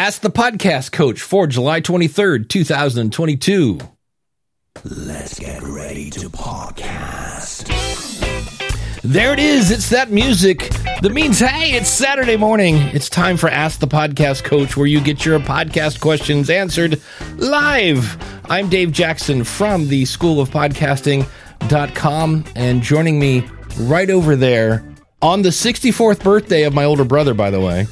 Ask the Podcast Coach for July 23rd, 2022. Let's get ready to podcast. There it is. It's that music that means, hey, it's Saturday morning. It's time for Ask the Podcast Coach, where you get your podcast questions answered live. I'm Dave Jackson from the School of Podcasting.com, and joining me right over there on the 64th birthday of my older brother, by the way.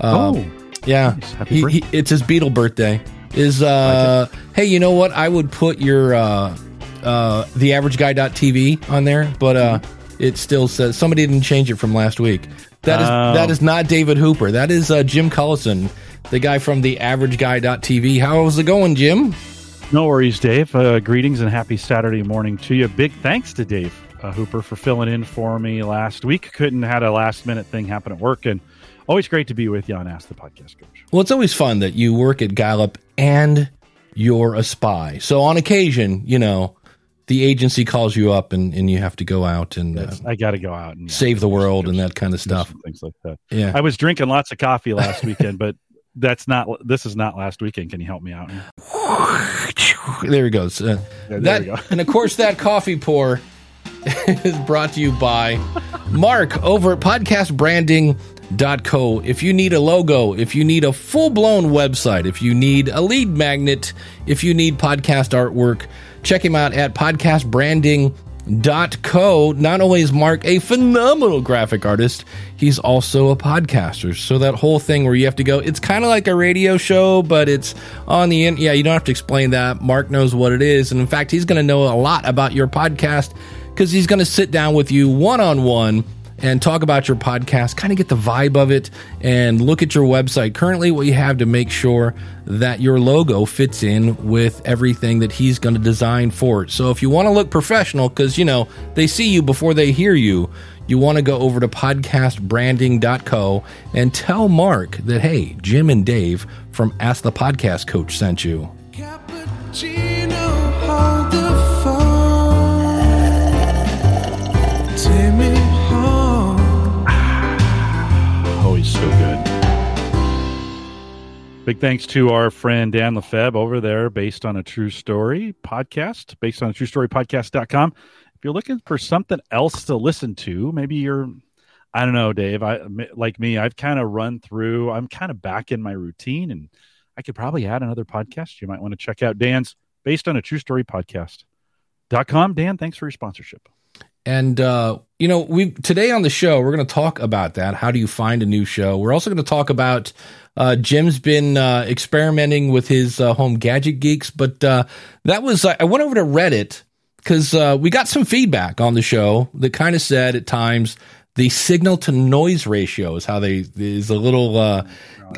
Uh, oh, yeah. nice. He- he- it's his Beetle birthday. Is, uh, hey, you know what? I would put your, uh, uh, the average guy.tv on there, but, uh, it still says somebody didn't change it from last week. That is, Oh. that is not David Hooper. That is, uh, Jim Collison, the guy from the average guy.tv. How's it going, Jim? No worries, Dave. Uh, greetings and happy Saturday morning to you. Big thanks to Dave uh, Hooper for filling in for me last week. Couldn't had a last minute thing happen at work, and always great to be with you on Ask the Podcast Coach. Well, it's always fun that you work at Gallup and you're a spy. So on occasion, you know, the agency calls you up and, and you have to go out and uh, I got to go out and yeah, save the world and that kind of stuff. things like that. Yeah. I was drinking lots of coffee last weekend, but that's not. This is not last weekend. Can you help me out? There he goes. Uh, There, there that, go. and of course, that coffee pour is brought to you by Mark over at podcastbranding.co. If you need a logo, if you need a full blown website, if you need a lead magnet, if you need podcast artwork, check him out at podcastbranding.co. Not only is Mark a phenomenal graphic artist, he's also a podcaster. So that whole thing where you have to go, it's kind of like a radio show, but it's on the end. Yeah, you don't have to explain that. Mark knows what it is. And in fact, he's going to know a lot about your podcast because he's going to sit down with you one on one and talk about your podcast, kind of get the vibe of it, and look at your website. Currently, what you have to make sure that your logo fits in with everything that he's going to design for it. So, if you want to look professional, because you know they see you before they hear you, you want to go over to podcastbranding.co and tell Mark that, hey, Jim and Dave from Ask the Podcast Coach sent you. Cappuccino, Big thanks to our friend Dan Lefebvre over there, based on a true story podcast, based on a true story podcast.com. If you're looking for something else to listen to, maybe you're, I don't know, Dave, I like me, I've kind of run through, I'm kind of back in my routine and I could probably add another podcast. You might want to check out Dan's based on a true story podcast.com. Dan, thanks for your sponsorship. And uh, you know, we today on the show we're going to talk about that. How do you find a new show? We're also going to talk about uh, Jim's been uh, experimenting with his uh, home gadget geeks, but uh, that was I went over to Reddit because uh, we got some feedback on the show that kind of said at times the signal to noise ratio is how they is a little uh,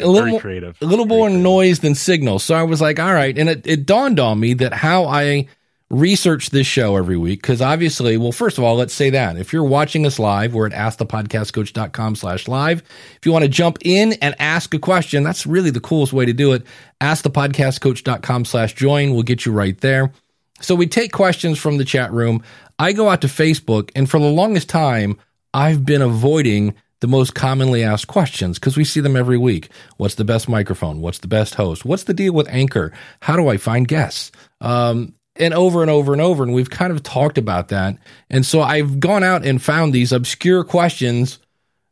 a little creative. a little Very more creative. noise than signal. So I was like, all right. And it, it dawned on me that how I research this show every week, because obviously, well, first of all, let's say that if you're watching us live, we're at askthepodcastcoach.com slash live. If you want to jump in and ask a question, that's really the coolest way to do it. Askthepodcastcoach.com slash join will get you right there. So we take questions from the chat room. I go out to Facebook, and for the longest time, I've been avoiding the most commonly asked questions because we see them every week. What's the best microphone? What's the best host? What's the deal with Anchor? How do I find guests? Um, and over and over and over. And we've kind of talked about that. And so I've gone out and found these obscure questions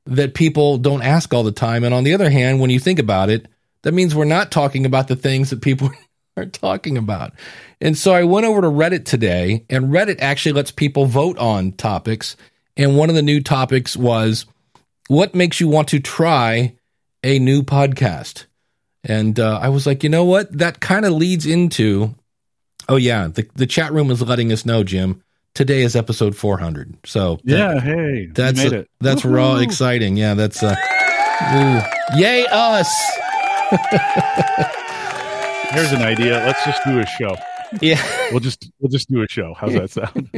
that people don't ask all the time. And on the other hand, when you think about it, that means we're not talking about the things that people are talking about. And so I went over to Reddit today, and Reddit actually lets people vote on topics. And one of the new topics was what makes you want to try a new podcast? And uh, I was like, you know what? That kind of leads into, oh, yeah, the, the chat room is letting us know, Jim. Today is episode 400. So that- Yeah, hey, that's that's raw exciting. Yeah, that's uh, ooh. yay us. Here's an idea. Let's just do a show. Yeah, We'll just we'll just do a show. How's that sound?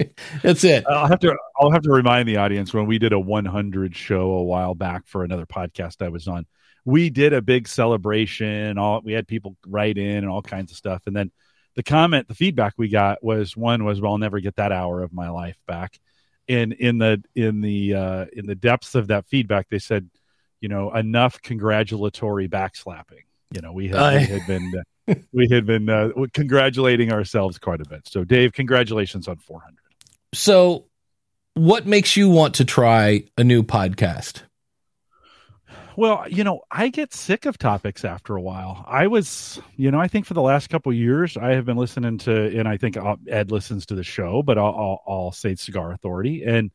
that's it. I'll have to I'll have to remind the audience when we did a 100 show a while back for another podcast I was on. We did a big celebration. All we had people write in and all kinds of stuff. And then the comment, the feedback we got was one was, "Well, I'll never get that hour of my life back." And in the in the uh, in the depths of that feedback, they said, you know, enough congratulatory backslapping. you know we had, I- we had been uh, we had been uh, congratulating ourselves quite a bit. So Dave, congratulations on 400. So, what makes you want to try a new podcast? Well, you know, I get sick of topics after a while. I was, you know, I think for the last couple years, I have been listening to, and I think uh, Ed listens to the show, but I'll, I'll, I'll say Cigar Authority, and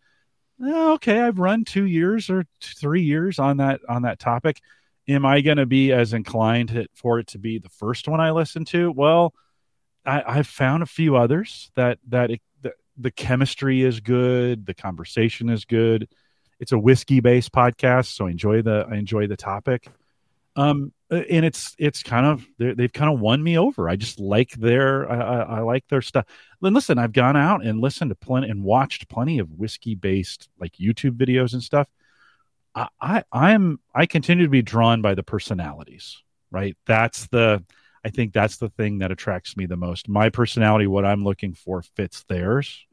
eh, okay, I've run two years or three years on that on that topic. Am I going to be as inclined for it to be the first one I listen to? Well, I, I've found a few others that that it, the, the chemistry is good, the conversation is good it's a whiskey based podcast so i enjoy the i enjoy the topic. Um and it's it's kind of they've kind of won me over. I just like their i, I like their stuff. Then listen i've gone out and listened to plenty and watched plenty of whiskey based like youtube videos and stuff. I i i'm i continue to be drawn by the personalities right? That's the i think that's the thing that attracts me the most. My personality what i'm looking for fits theirs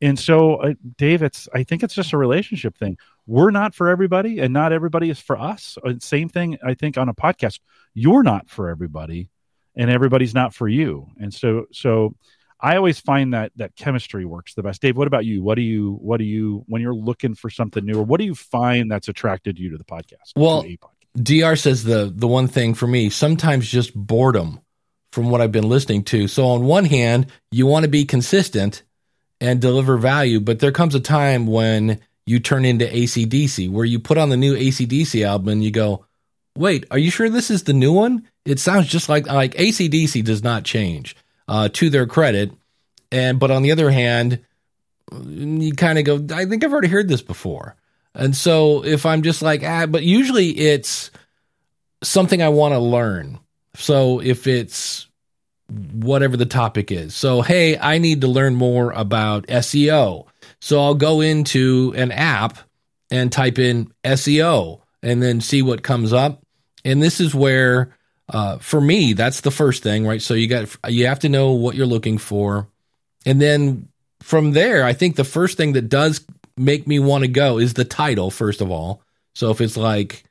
and so, uh, Dave, it's I think it's just a relationship thing. We're not for everybody, and not everybody is for us. Uh, Same thing, I think, on a podcast. You're not for everybody, and everybody's not for you. And so, so I always find that that chemistry works the best. Dave, what about you? What do you what do you when you're looking for something new, or what do you find that's attracted you to the podcast? Well, a podcast? Dr says the the one thing for me sometimes just boredom from what I've been listening to. So on one hand, you want to be consistent and deliver value, but there comes a time when you turn into ACDC where you put on the new ACDC album and you go, "Wait, are you sure this is the new one?" It sounds just like like ACDC does not change uh, to their credit, and but on the other hand, you kind of go, "I think I've already heard this before." And so if I'm just like, ah, but usually it's something I want to learn. So if it's whatever the topic is. So, hey, I need to learn more about SEO. So I'll go into an app and type in SEO and then see what comes up. And this is where, uh, for me, that's the first thing, right? So you got, you have to know what you're looking for. And then from there, I think the first thing that does make me want to go is the title, first of all. So if it's like,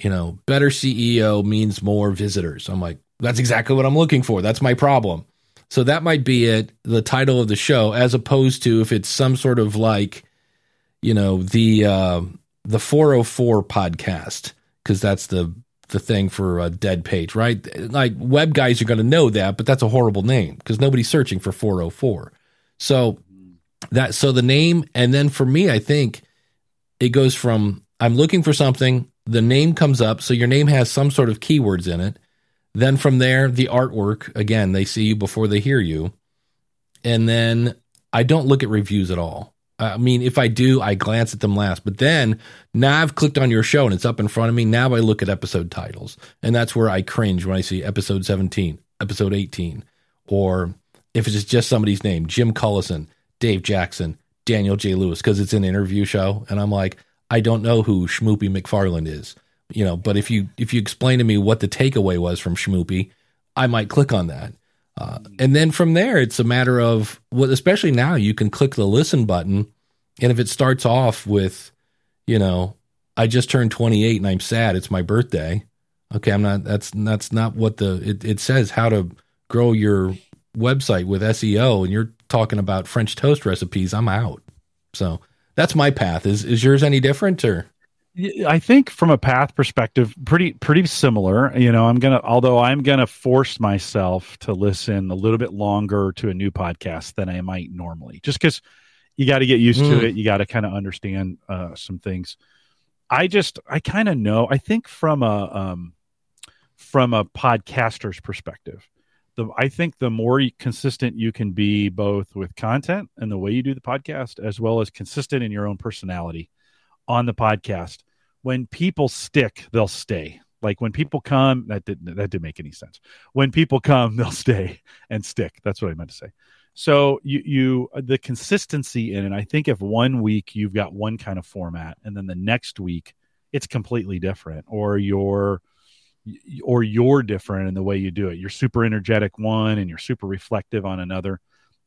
you know, better SEO means more visitors, I'm like, that's exactly what I'm looking for. That's my problem. So that might be it, the title of the show, as opposed to if it's some sort of like, you know, the uh, the 404 podcast, because that's the the thing for a dead page, right? Like web guys are going to know that, but that's a horrible name because nobody's searching for 404. So that so the name, and then for me, I think it goes from I'm looking for something, the name comes up, so your name has some sort of keywords in it. Then from there, the artwork again, they see you before they hear you. And then I don't look at reviews at all. I mean, if I do, I glance at them last. But then now I've clicked on your show and it's up in front of me. Now I look at episode titles. And that's where I cringe when I see episode 17, episode 18, or if it's just somebody's name, Jim Collison, Dave Jackson, Daniel J. Lewis, because it's an interview show. And I'm like, I don't know who Schmoopy McFarland is you know but if you if you explain to me what the takeaway was from schmoopy i might click on that. Uh, and then from there it's a matter of well especially now you can click the listen button and if it starts off with you know i just turned 28 and i'm sad it's my birthday okay i'm not that's that's not what the it, it says how to grow your website with seo and you're talking about french toast recipes i'm out. So that's my path. Is is yours any different or I think from a path perspective, pretty pretty similar. You know, I'm gonna although I'm gonna force myself to listen a little bit longer to a new podcast than I might normally, just because you got to get used to Mm. it. You got to kind of understand uh, some things. I just I kind of know. I think from a um, from a podcaster's perspective, the I think the more consistent you can be both with content and the way you do the podcast, as well as consistent in your own personality on the podcast when people stick they'll stay. Like when people come that didn't that didn't make any sense. When people come they'll stay and stick. That's what i meant to say. So you you the consistency in it i think if one week you've got one kind of format and then the next week it's completely different or you're or you're different in the way you do it. You're super energetic one and you're super reflective on another.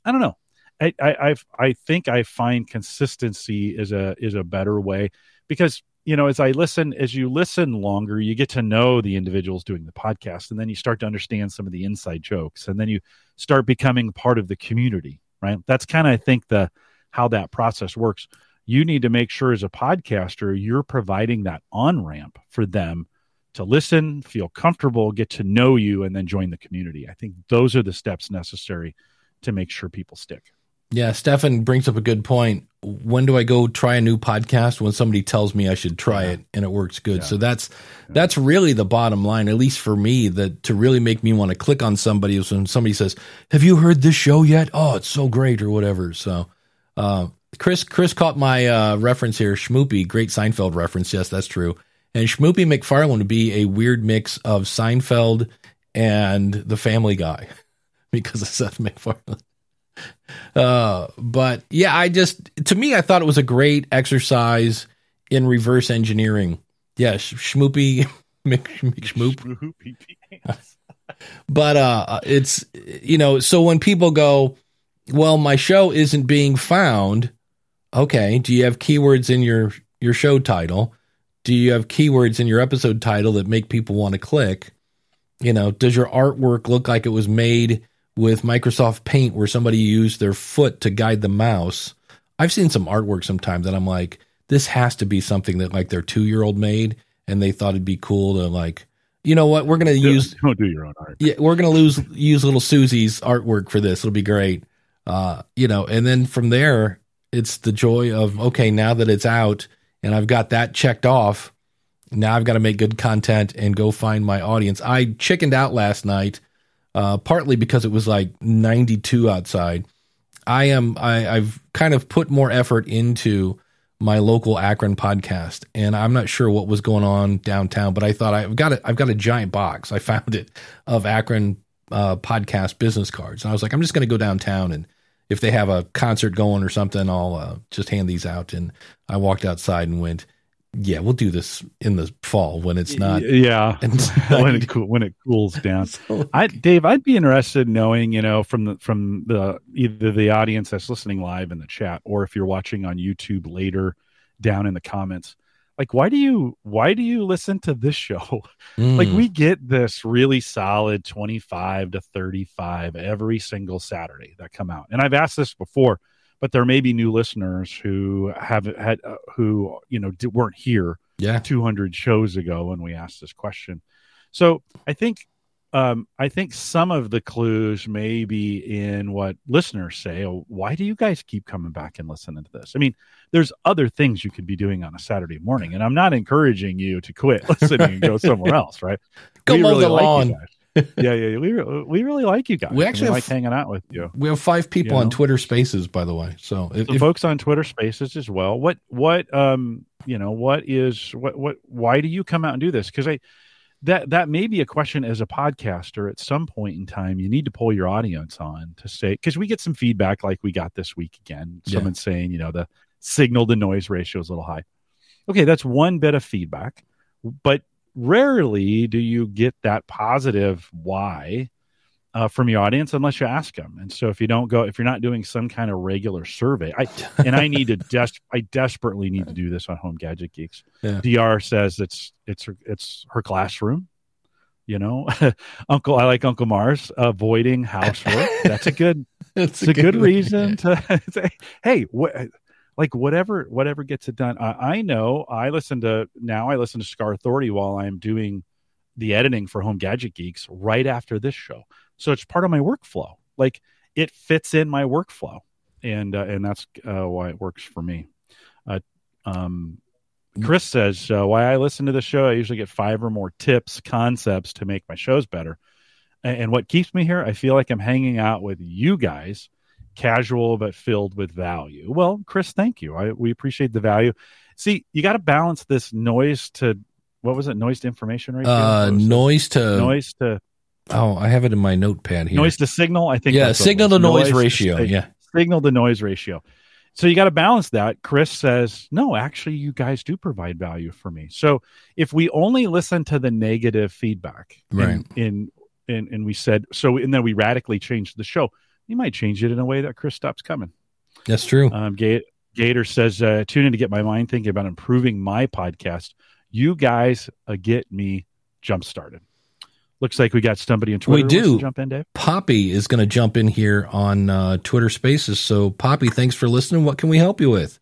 I don't know I, I I've, think I find consistency is a is a better way because you know, as I listen, as you listen longer, you get to know the individuals doing the podcast, and then you start to understand some of the inside jokes, and then you start becoming part of the community. Right? That's kind of, I think, the how that process works. You need to make sure as a podcaster you're providing that on ramp for them to listen, feel comfortable, get to know you, and then join the community. I think those are the steps necessary to make sure people stick. Yeah, Stefan brings up a good point. When do I go try a new podcast? When somebody tells me I should try Yeah. it and it works good. Yeah. So that's that's really the bottom line, at least for me, that to really make me want to click on somebody is when somebody says, "Have you heard this show yet? Oh, it's so great," or whatever. So, uh, Chris Chris caught my uh, reference here. Schmoopy, great Seinfeld reference. Yes, that's true. And Schmoopy McFarlane would be a weird mix of Seinfeld and The Family Guy because of Seth MacFarlane. Uh, but yeah, I just to me, I thought it was a great exercise in reverse engineering. Yes, Schmoopy Mc, McSchmoop. But uh, it's you know, so when people go, well, my show isn't being found. Okay, do you have keywords in your your show title? Do you have keywords in your episode title that make people want to click? You know, does your artwork look like it was made with Microsoft Paint where somebody used their foot to guide the mouse? I've seen some artwork sometimes that I'm like, this has to be something that like their two year old made and they thought it'd be cool to like, you know what, we're gonna use don't do your own art. yeah, we're gonna lose use little Susie's artwork for this. It'll be great. Uh, you know, and then from there, it's the joy of okay, now that it's out and I've got that checked off, now I've got to make good content and go find my audience. I chickened out last night, uh, partly because it was like 92 outside. I am I, I've kind of put more effort into my local Akron podcast, and I'm not sure what was going on downtown, but I thought I've got a, I've got a giant box. I found it of Akron uh, podcast business cards, and I was like, I'm just going to go downtown, and if they have a concert going or something, I'll uh, just hand these out. And I walked outside and went, Yeah, we'll do this in the fall when it's not. yeah when it when it cools down. I Dave, I'd be interested in knowing, you know, from the from the either the audience that's listening live in the chat or if you're watching on YouTube later down in the comments. Like why do you why do you listen to this show? Like Mm. we get this really solid 25 to 35 every single Saturday that come out. And I've asked this before, but there may be new listeners who have had uh, who, you know, weren't here yeah, 200 shows ago when we asked this question. So I think um, I think some of the clues may be in what listeners say. Oh, why do you guys keep coming back and listening to this? I mean, there's other things you could be doing on a Saturday morning, and I'm not encouraging you to quit listening and go somewhere else, right? Go we mow really the like lawn. Yeah, yeah, we we really like you guys. We actually like have- hanging out with you. we have five people You on? Twitter Spaces, by the way. So if, the if- folks on Twitter Spaces as well. What what um you know what is what what why do you come out and do this? Because I that that may be a question as a podcaster at some point in time. You need to pull your audience on to say because we get some feedback like we got this week again. Yeah. Someone saying you know the signal to noise ratio is a little high. Okay, that's one bit of feedback, but rarely do you get that positive why uh, from your audience unless you ask them. And so if you don't go, if you're not doing some kind of regular survey, I and I need to des- I desperately need to do this on Home Gadget Geeks. Yeah. Dr says it's it's her, it's her classroom. You know, Uncle I like Uncle Marv's avoiding housework. That's a good it's it's a good reason to say, hey, what, like whatever, whatever gets it done. I, I know I listen to now. I listen to Cigar Authority while I'm doing the editing for Home Gadget Geeks right after this show, so it's part of my workflow. Like it fits in my workflow, and uh, and that's uh, why it works for me. Uh, um, Chris says uh, why I listen to the show. I usually get five or more tips, concepts to make my shows better. And, and what keeps me here, I feel like I'm hanging out with you guys, casual but filled with value. Well, Chris, thank you. I, we appreciate the value. See, you got to balance this noise to what was it? Noise to information ratio. Uh, noise to noise to oh, I have it in my notepad here. noise to signal. I think yeah, that's what it signal to noise, to ratio. sig- yeah, signal to noise ratio. So you got to balance that. Chris says, no, actually, you guys do provide value for me. So if we only listen to the negative feedback, Right. In, in, and we said so, and then we radically changed the show. You might change it in a way that Chris stops coming. that's true. Um, Gabe, Gator says, uh, tune in to get my mind thinking about improving my podcast. You guys uh, get me jump started. Looks like we got somebody in Twitter. We who wants to do. jump in, Dave. Poppy is going to jump in here on uh, Twitter Spaces. So, Poppy, thanks for listening. What can we help you with?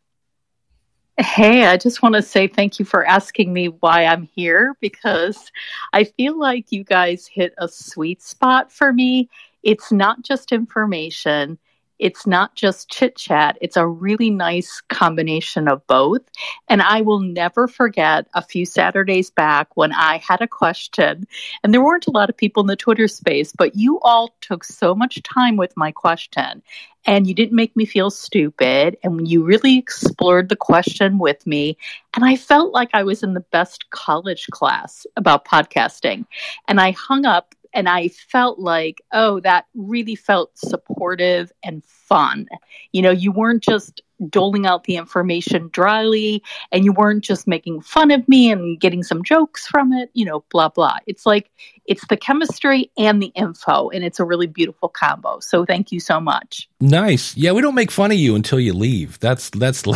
Hey, I just want to say thank you for asking me why I'm here because I feel like you guys hit a sweet spot for me. It's not just information, it's not just chit chat, it's a really nice combination of both. And I will never forget a few Saturdays back when I had a question, and there weren't a lot of people in the Twitter space, but you all took so much time with my question and you didn't make me feel stupid and you really explored the question with me and i felt like i was in the best college class about podcasting and i hung up and i felt like oh that really felt supportive and fun. You know you weren't just doling out the information dryly and you weren't just making fun of me and getting some jokes from it you know blah blah it's like it's the chemistry and the info and it's a really beautiful combo so thank you so much Nice. Yeah, we don't make fun of you until you leave. That's that's.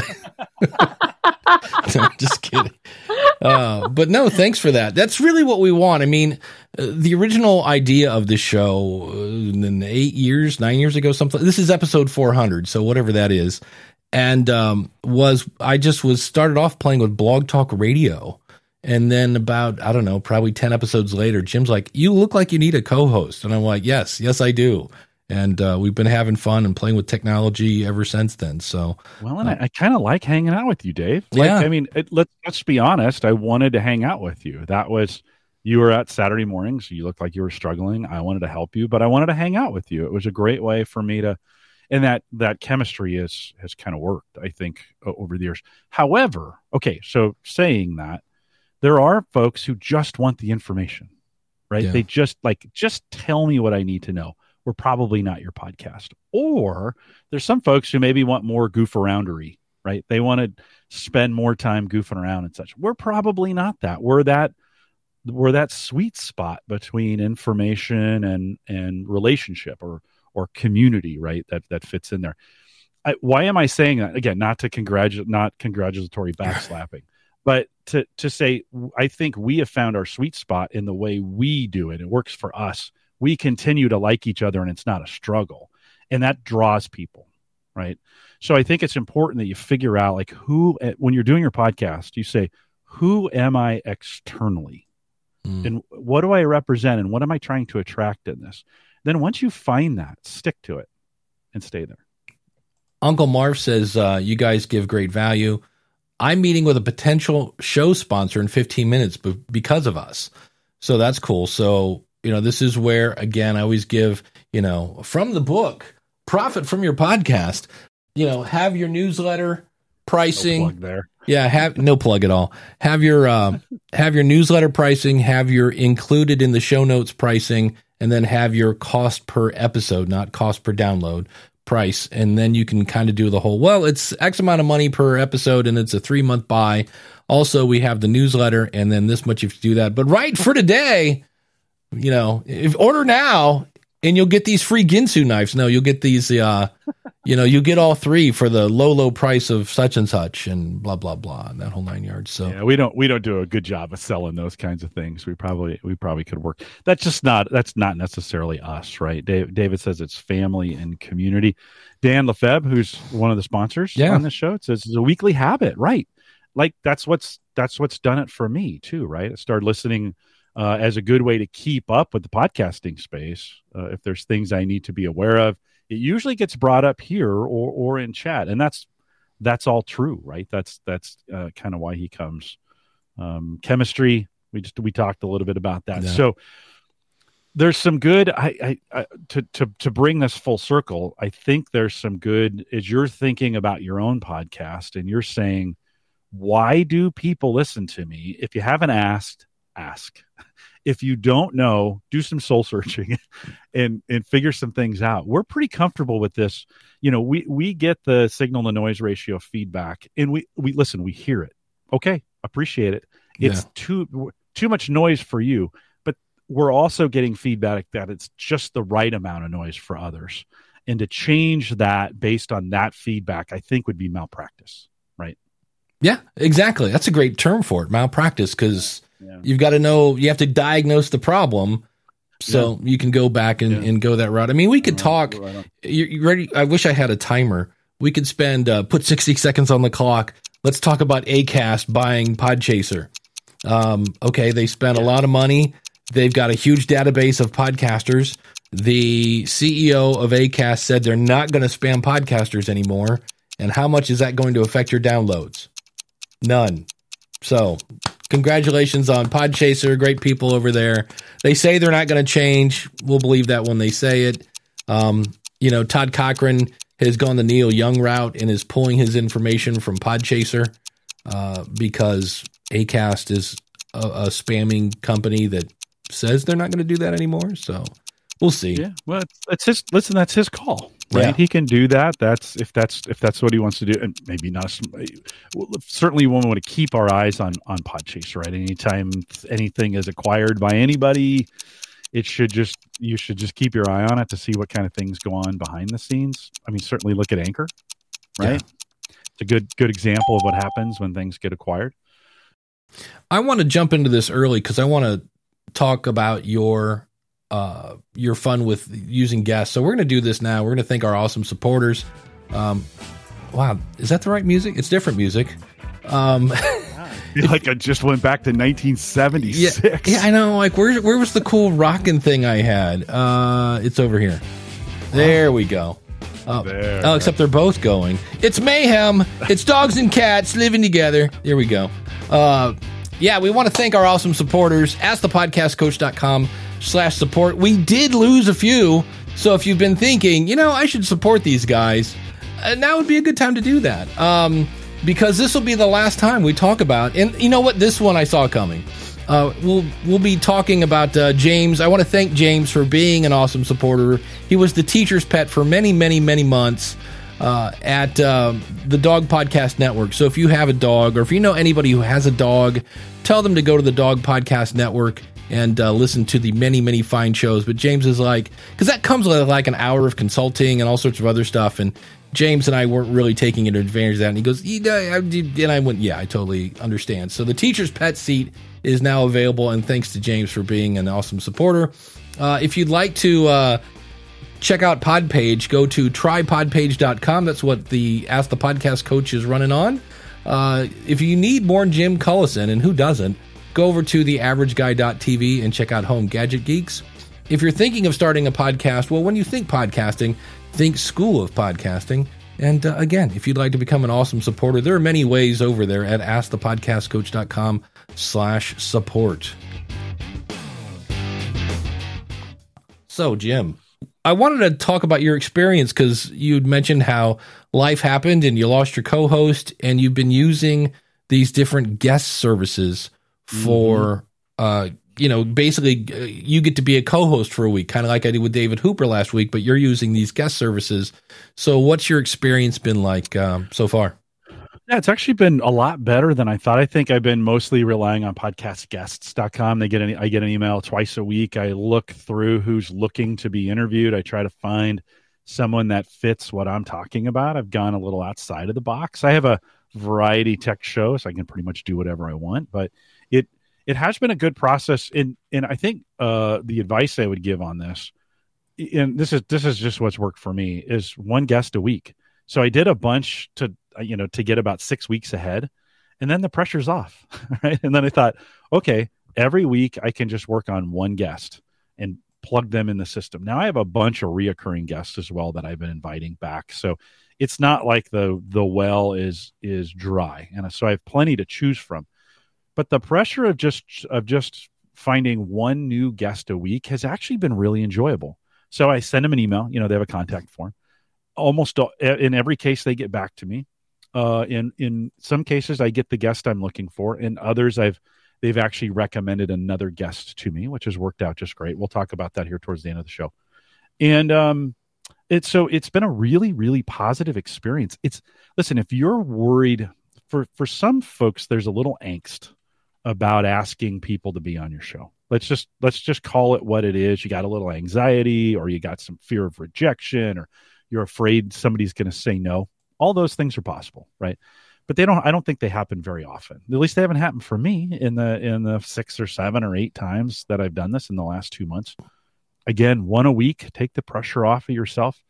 No, just kidding. Uh, but no, thanks for that. That's really what we want. I mean, uh, the original idea of this show, uh, eight years, nine years ago, something. This is episode 400, so whatever that is, and um, was I just was started off playing with Blog Talk Radio. And then about, I don't know, probably 10 episodes later, Jim's like, You look like you need a co host. And I'm like, Yes, yes, I do and uh, we've been having fun and playing with technology ever since then. So, Well, and I, I kind of like hanging out with you, Dave. Like, Yeah. I mean, it, let's let's be honest. I wanted to hang out with you. That was you were at Saturday mornings. You looked like you were struggling. I wanted to help you, but I wanted to hang out with you. It was a great way for me to, and that that chemistry is has kind of worked. I think over the years. However, okay, so saying that, there are folks who just want the information, right? Yeah. They just like just tell me what I need to know. We're probably not your podcast. Or there's some folks who maybe want more goof aroundery, right? They want to spend more time goofing around and such. We're probably not that. We're that we're that sweet spot between information and and relationship or or community, right? That that fits in there. I, why am I saying that again? Not to congratulate, not congratulatory backslapping, but to to say I think we have found our sweet spot in the way we do it. It works for us. We continue to like each other, and it's not a struggle, and that draws people, right? So I think it's important that you figure out like who eh, when you're doing your podcast, you say, "Who am I externally?" mm, and what do I represent and what am I trying to attract in this? Then once you find that, stick to it and stay there. Uncle Marv says, uh, You guys give great value. I'm meeting with a potential show sponsor in 15 minutes because of us. So that's cool. So, you know, this is where, again, I always give, you know, from the book, profit from your podcast, you know, have your newsletter pricing. No there. Yeah, have no plug at all. Have your uh, have your newsletter pricing, have your included in the show notes pricing, and then have your cost per episode, not cost per download price, and then you can kind of do the whole. Well, it's X amount of money per episode, and it's a three month buy. Also, we have the newsletter, and then this much if you do that. But right for today, you know, if order now, and you'll get these free Ginsu knives. No, you'll get these. Uh, you know, you get all three for the low, low price of such and such, and blah blah blah, and that whole nine yards. So Yeah, we don't we don't do a good job of selling those kinds of things. We probably we probably could work. That's just not that's not necessarily us, right? Dave, David says it's family and community. Dan Lefebvre, who's one of the sponsors Yeah. on the show, it says it's a weekly habit, right? Like that's what's that's what's done it for me too, right? I started listening uh, as a good way to keep up with the podcasting space. Uh, if there's things I need to be aware of, it usually gets brought up here or or in chat, and that's that's all true, right? That's that's uh, kind of why he comes. Um, chemistry, we just we talked a little bit about that. Yeah. So there's some good. I, I, I to to to bring this full circle. I think there's some good as you're thinking about your own podcast and you're saying, why do people listen to me? If you haven't asked, ask. If you don't know, do some soul searching and and figure some things out. We're pretty comfortable with this. You know, we we get the signal to noise ratio feedback and we we listen, we hear it. Okay, appreciate it. It's too too much noise for you, but we're also getting feedback that it's just the right amount of noise for others. and to change that based on that feedback, I think would be malpractice. Right? Yeah, exactly. That's a great term for it, malpractice, because Yeah. you've got to know you have to diagnose the problem, so you can go back and, Yeah. and go that route. I mean, we could talk. Right. You, you ready? I wish I had a timer. We could spend uh, put sixty seconds on the clock. Let's talk about Acast buying Podchaser. Um, okay, they spent a lot of money. They've got a huge database of podcasters. The CEO of Acast said they're not going to spam podcasters anymore. And how much is that going to affect your downloads? None. So, congratulations on Podchaser. Great people over there. They say they're not going to change. We'll believe that when they say it. Um, you know, Todd Cochran has gone the Neil Young route and is pulling his information from Podchaser uh, because Acast is a, a spamming company that says they're not going to do that anymore. So, we'll see. Yeah, well, it's, his. Listen, that's his call, right? Yeah. He can do that. That's if that's if that's what he wants to do, and maybe not. well, Certainly, we want to keep our eyes on on Podchaser, right? Anytime anything is acquired by anybody, it should just you should just keep your eye on it to see what kind of things go on behind the scenes. I mean, certainly look at Anchor, right? It's a good good example of what happens when things get acquired. I want to jump into this early because I want to talk about your uh, your fun with using guests. So we're going to do this now. We're going to thank our awesome supporters. Um, wow, is that the right music? It's different music. Um, like I just went back to yeah, 1976. yeah, I know. Like, where where was the cool rocking thing I had? Uh, it's over here. There we go. Oh, There. oh, except they're both going. It's mayhem. It's dogs and cats living together. There we go. Uh, yeah, we want to thank our awesome supporters. AskThePodcastCoach.com slash support. We did lose a few. So if you've been thinking, you know, I should support these guys, uh, now would be a good time to do that. Um, because this will be the last time we talk about, and you know what? This one I saw coming. Uh, we'll we'll be talking about uh, James. I want to thank James for being an awesome supporter. He was the teacher's pet for many, many, many months uh, at um the Dog Podcast Network. So if you have a dog, or if you know anybody who has a dog, tell them to go to the Dog Podcast Network and uh, listen to the many, many fine shows. But James is like, because that comes with like an hour of consulting and all sorts of other stuff, and James and I weren't really taking advantage of that. And he goes, "Yeah, I and I went, yeah, I totally understand. So the teacher's pet seat is now available, and thanks to James for being an awesome supporter. Uh, if you'd like to uh, check out Podpage, go to trypodpage.com. That's what the Ask the Podcast Coach is running on. Uh, if you need more Jim Collison, and who doesn't, go over to theaverageguy.tv and check out Home Gadget Geeks. If you're thinking of starting a podcast, well, when you think podcasting, think School of Podcasting. And uh, again, if you'd like to become an awesome supporter, there are many ways over there at askthepodcastcoach.com slash support. So, Jim, I wanted to talk about your experience because you'd mentioned how life happened and you lost your co-host, and you've been using these different guest services for, uh, you know, basically uh, you get to be a co-host for a week, kind of like I did with David Hooper last week. But you're using these guest services. So, what's your experience been like um, so far? Yeah, it's actually been a lot better than I thought. I think I've been mostly relying on podcastguests.com. They get an, I get an email twice a week. I look through who's looking to be interviewed. I try to find someone that fits what I'm talking about. I've gone a little outside of the box. I have a variety tech show, so I can pretty much do whatever I want, but it has been a good process and and I think uh the advice I would give on this and this is this is just what's worked for me is one guest a week. So I did a bunch to uh, you know to get about 6 weeks ahead and then the pressure's off, right? And then I thought, okay, every week I can just work on one guest and plug them in the system. Now I have a bunch of reoccurring guests as well that I've been inviting back. So it's not like the the well is is dry. And so I have plenty to choose from. But the pressure of just of just finding one new guest a week has actually been really enjoyable. So I send them an email, you know, they have a contact form. Almost all, in every case they get back to me. Uh, in in some cases I get the guest I'm looking for. In others I've they've actually recommended another guest to me, which has worked out just great. We'll talk about that here towards the end of the show. And um it's so it's been a really really positive experience. It's listen, if you're worried for for some folks there's a little angst about asking people to be on your show. Let's just let's just call it what it is. You got a little anxiety or you got some fear of rejection or you're afraid somebody's going to say no. All those things are possible, right? But they don't. I don't think they happen very often. At least they haven't happened for me in the in the six or seven or eight times that I've done this in the last two months. Again, one a week. Take the pressure off of yourself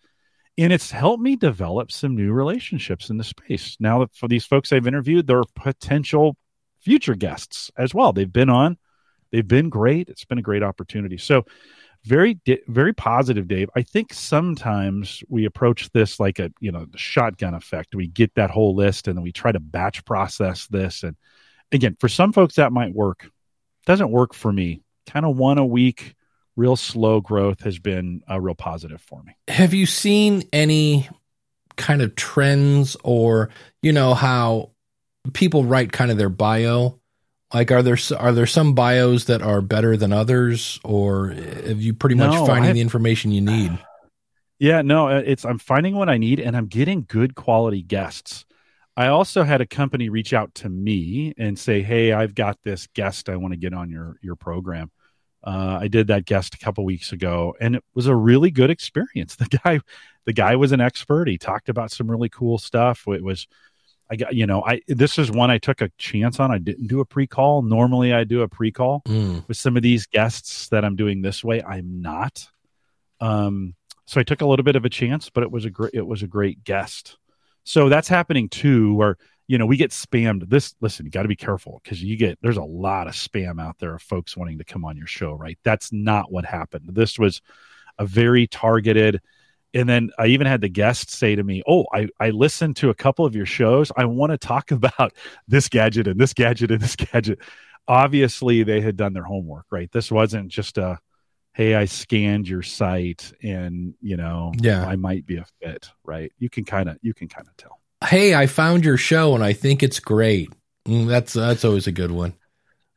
and it's helped me develop some new relationships in the space. Now that for these folks I've interviewed, they're potential future guests as well. They've been on, they've been great. It's been a great opportunity. So very very positive dave i think sometimes we approach this like a you know shotgun effect we get that whole list and then we try to batch process this and again for some folks that might work doesn't work for me kind of one a week real slow growth has been a real positive for me. Have you seen any kind of trends or you know how people write kind of their bio? Like are there are there some bios that are better than others or have you pretty much No, finding I've- the information you need? Yeah, no, uh, it's I'm finding what I need and I'm getting good quality guests. I also had a company reach out to me and say, "Hey, I've got this guest I want to get on your your program." Uh, I did that guest a couple weeks ago, and it was a really good experience. The guy, the guy was an expert. He talked about some really cool stuff. It was, I got you know, I this is one I took a chance on. I didn't do a pre call. Normally, I do a pre call Mm. with some of these guests that I'm doing this way. I'm not. Um, so I took a little bit of a chance, but it was a great it was a great guest. So that's happening too, where you know we get spammed. This listen, you got to be careful because you get there's a lot of spam out there of folks wanting to come on your show. Right? That's not what happened. This was a very targeted. And then I even had the guest say to me, "Oh, I I listened to a couple of your shows. I want to talk about this gadget and this gadget and this gadget." Obviously, they had done their homework, right? This wasn't just a hey i scanned your site and you know Yeah. i might be a fit right you can kind of you can kind of tell Hey, I found your show and I think it's great. Mm, that's that's always a good one.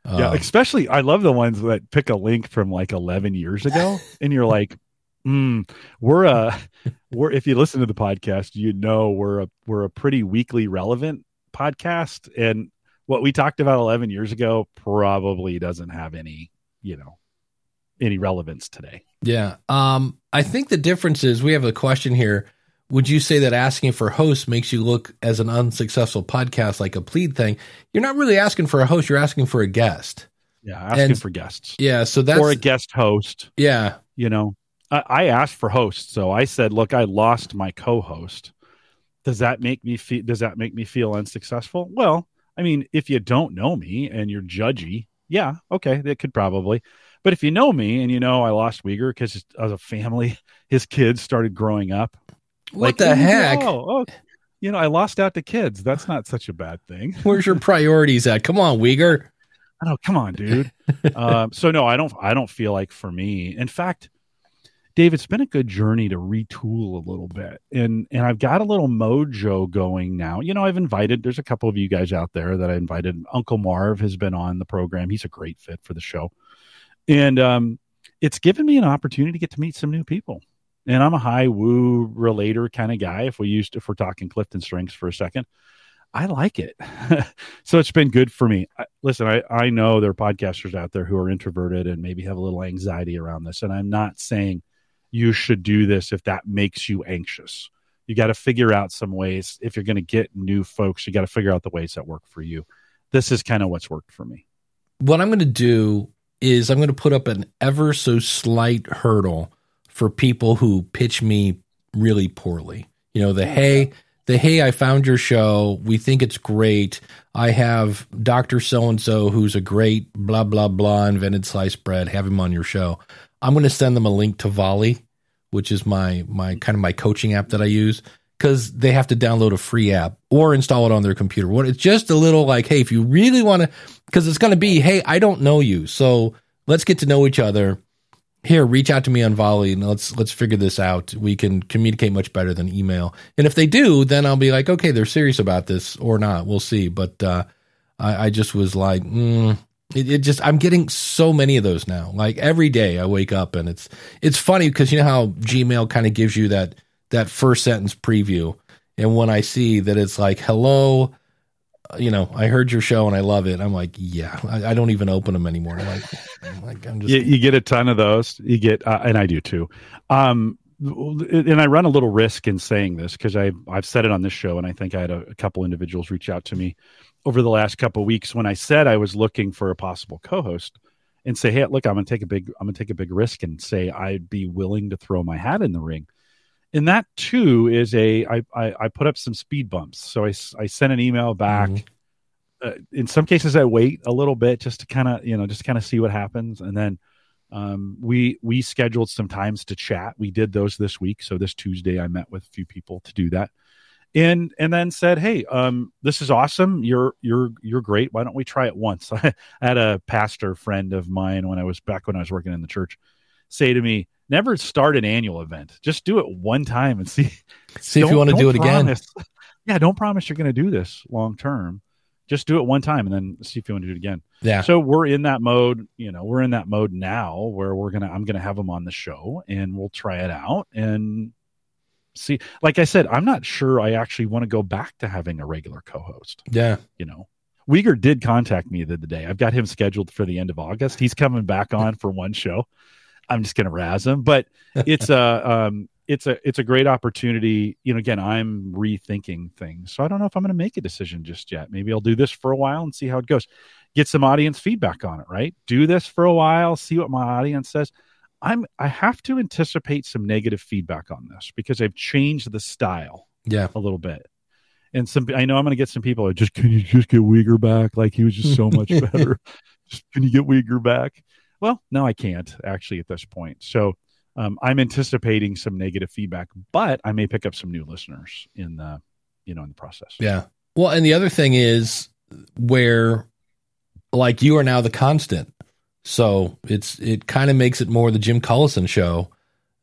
yeah Um, especially i love the ones that pick a link from like 11 years ago and you're like mm, we're a we're if you listen to the podcast you know we're a we're a pretty weekly relevant podcast and what we talked about 11 years ago probably doesn't have any you know any relevance today Yeah. Um, I think the difference is we have a question here. Would you say that asking for hosts makes you look as an unsuccessful podcast like a plead thing? You're not really asking for a host, you're asking for a guest. yeah asking And- for guests Yeah, so that's or a guest host yeah. you know I, I asked for hosts so i said look i lost my co-host does that make me feel does that make me feel unsuccessful well i mean if you don't know me and you're judgy yeah okay that could probably but if you know me and you know i lost Uyghur because as a family his kids started growing up What the "Oh, heck? oh, oh, you know i lost out to kids that's not such a bad thing Where's your priorities at? Come on, Uyghur. I know, come on, dude. um, so no, I don't. I don't feel like for me. In fact, Dave, it's been a good journey to retool a little bit, and and I've got a little mojo going now. You know, I've invited. There's a couple of you guys out there that I invited. Uncle Marv has been on the program. He's a great fit for the show, and um, it's given me an opportunity to get to meet some new people. And I'm a high woo relator kind of guy. If we used, if we're talking Clifton strengths for a second, I like it. so it's been good for me. I, listen, I, I know there are podcasters out there who are introverted and maybe have a little anxiety around this. And I'm not saying you should do this if that makes you anxious. You got to figure out some ways. If you're going to get new folks, you got to figure out the ways that work for you. This is kind of what's worked for me. What I'm going to do is I'm going to put up an ever so slight hurdle for people who pitch me really poorly. You know, the oh, hey, the hey, I found your show. We think it's great. I have Dr. So and so who's a great blah, blah, blah invented sliced bread. Have him on your show. I'm going to send them a link to Volley, which is my, my kind of my coaching app that I use because they have to download a free app or install it on their computer. What it's just a little like, hey, if you really want to, because it's going to be, hey, I don't know you, so let's get to know each other. Here, reach out to me on Volley and let's let's figure this out. We can communicate much better than email. And if they do, then I'll be like, okay, they're serious about this or not. We'll see. But uh, I, I just was like, mm, it, it just I'm getting so many of those now. Like every day I wake up and it's it's funny because you know how Gmail kind of gives you that that first sentence preview, and when I see that it's like hello, uh, you know, I heard your show and I love it. I'm like, yeah, I, I don't even open them anymore. I'm like, I'm like, I'm just You, you get a ton of those. You get, uh, and I do too. Um, and I run a little risk in saying this because I I've said it on this show, and I think I had a, a couple individuals reach out to me over the last couple of weeks when I said I was looking for a possible co-host and say, "Hey, look, I'm going to take a big I'm going to take a big risk and say I'd be willing to throw my hat in the ring." And that too is a I I, I put up some speed bumps, so I I sent an email back. Mhm. Uh, in some cases, I wait a little bit just to kind of you know just kind of see what happens, and then um, we we scheduled some times to chat. We did those this week, so this Tuesday I met with a few people to do that and and then said, "Hey, um, this is awesome. You're you're you're great. Why don't we try it once?" I had a pastor friend of mine when I was back when I was working in the church say to me, "Never start an annual event. Just do it one time and see See if you want to do it again. Yeah, don't promise you're going to do this long term. Just do it one time and then see if you want to do it again. Yeah. So we're in that mode. You know, we're in that mode now where we're gonna. I'm gonna have them on the show and we'll try it out and see. Like I said, I'm not sure I actually want to go back to having a regular co-host. Yeah. You know, Uyghur did contact me the other day. I've got him scheduled for the end of August. He's coming back on for one show. I'm just gonna razz him, but it's a um, it's a it's a great opportunity. You know, again, I'm rethinking things, so I don't know if I'm going to make a decision just yet. Maybe I'll do this for a while and see how it goes. Get some audience feedback on it. Right? Do this for a while, see what my audience says. I'm I have to anticipate some negative feedback on this because I've changed the style Yeah. a little bit. And some, I know I'm going to get some people. who Just can you just get Uyghur back? Like he was just so much better. just can you get Uyghur back? Well, no, I can't actually at this point. So um, I'm anticipating some negative feedback, but I may pick up some new listeners in the, you know, in the process. Yeah. Well, and the other thing is where like you are now the constant. So it's it kind of makes it more the Jim Collison show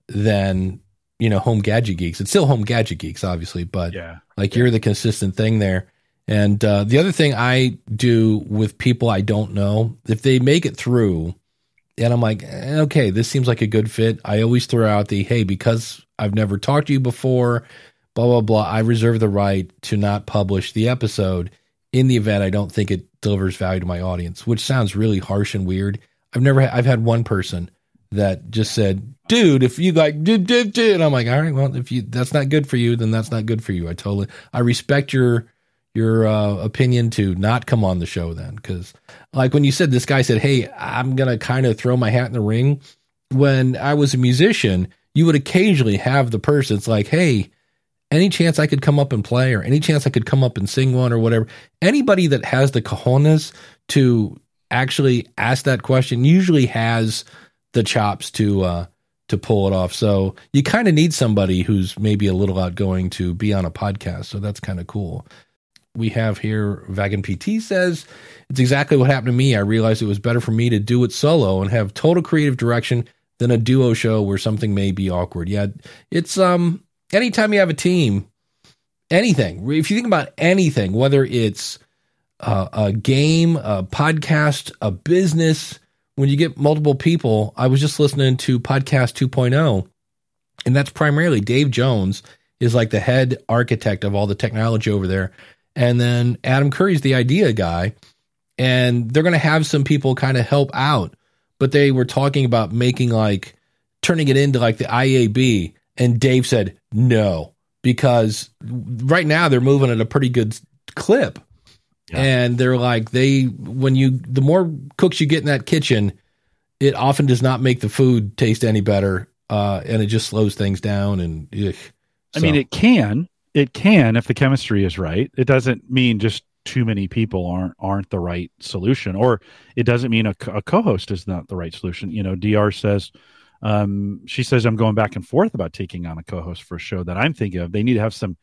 than, you know, Home Gadget Geeks. It's still Home Gadget Geeks, obviously, but Yeah. like you're the consistent thing there. And uh, the other thing I do with people I don't know, if they make it through, and I'm like, eh, okay, this seems like a good fit. I always throw out the hey, because I've never talked to you before, blah blah blah. I reserve the right to not publish the episode in the event I don't think it delivers value to my audience, which sounds really harsh and weird. I've never, had, I've had one person that just said, "Dude, if you like, dude, dude, dude," and I'm like, "All right, well, if you that's not good for you, then that's not good for you." I totally, I respect your your uh, opinion to not come on the show then, because like when you said this guy said, "Hey, I'm gonna kind of throw my hat in the ring." When I was a musician, you would occasionally have the person. It's like, "Hey." Any chance I could come up and play, or any chance I could come up and sing one, or whatever. Anybody that has the cojones to actually ask that question usually has the chops to uh to pull it off. So you kind of need somebody who's maybe a little outgoing to be on a podcast. So that's kind of cool. We have here Vagan PT says it's exactly what happened to me. I realized it was better for me to do it solo and have total creative direction than a duo show where something may be awkward. Yeah, it's um anytime you have a team, anything. If you think about anything, whether it's uh, a game, a podcast, a business, when you get multiple people, I was just listening to podcast 2.0, and that's primarily Dave Jones is like the head architect of all the technology over there. And then Adam Curry's the idea guy. And they're going to have some people kind of help out. But they were talking about making like turning it into like the IAB. And Dave said no, because right now they're moving at a pretty good clip. Yeah. And they're like, they, when you, the more cooks you get in that kitchen, it often does not make the food taste any better. Uh, and it just slows things down. And ugh. I mean, it can, it can if the chemistry is right. It doesn't mean just too many people aren't aren't the right solution, or it doesn't mean a, co- a co-host is not the right solution. You know, Dr says, um, she says I'm going back and forth about taking on a co-host for a show that I'm thinking of. They need to have some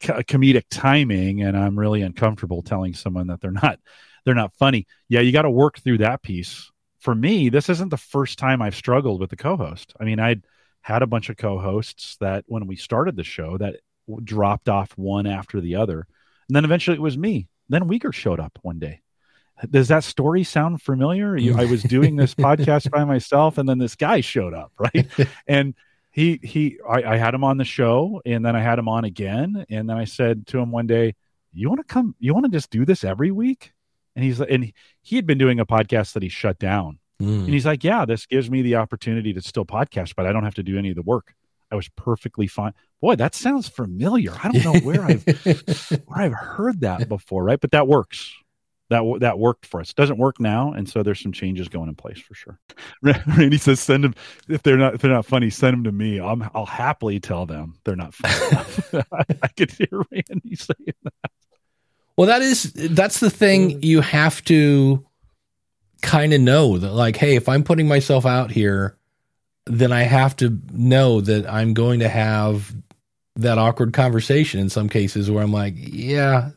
comedic timing, and I'm really uncomfortable telling someone that they're not they're not funny. Yeah, you got to work through that piece. For me, this isn't the first time I've struggled with the co-host. I mean, I'd had a bunch of co-hosts that when we started the show that dropped off one after the other, and then eventually it was me. Then Uyghur showed up one day. Does that story sound familiar? I was doing this podcast by myself, and then this guy showed up, right? and he he I, I had him on the show, and then I had him on again, and then I said to him one day, "You want to come? You want to just do this every week?" And he's and he had been doing a podcast that he shut down, Mm. and he's like, "Yeah, this gives me the opportunity to still podcast, but I don't have to do any of the work. I was perfectly fine. Boy, that sounds familiar. I don't know where I've where I've heard that before, right? But that works. That that worked for us. Doesn't work now, and so there's some changes going in place for sure. Randy says, "Send them if they're not if they're not funny. Send them to me. I'm, I'll happily tell them they're not funny." I, I could hear Randy saying that. Well, that is that's the thing you have to kind of know that like, hey, if I'm putting myself out here, then I have to know that I'm going to have that awkward conversation in some cases where I'm like, yeah,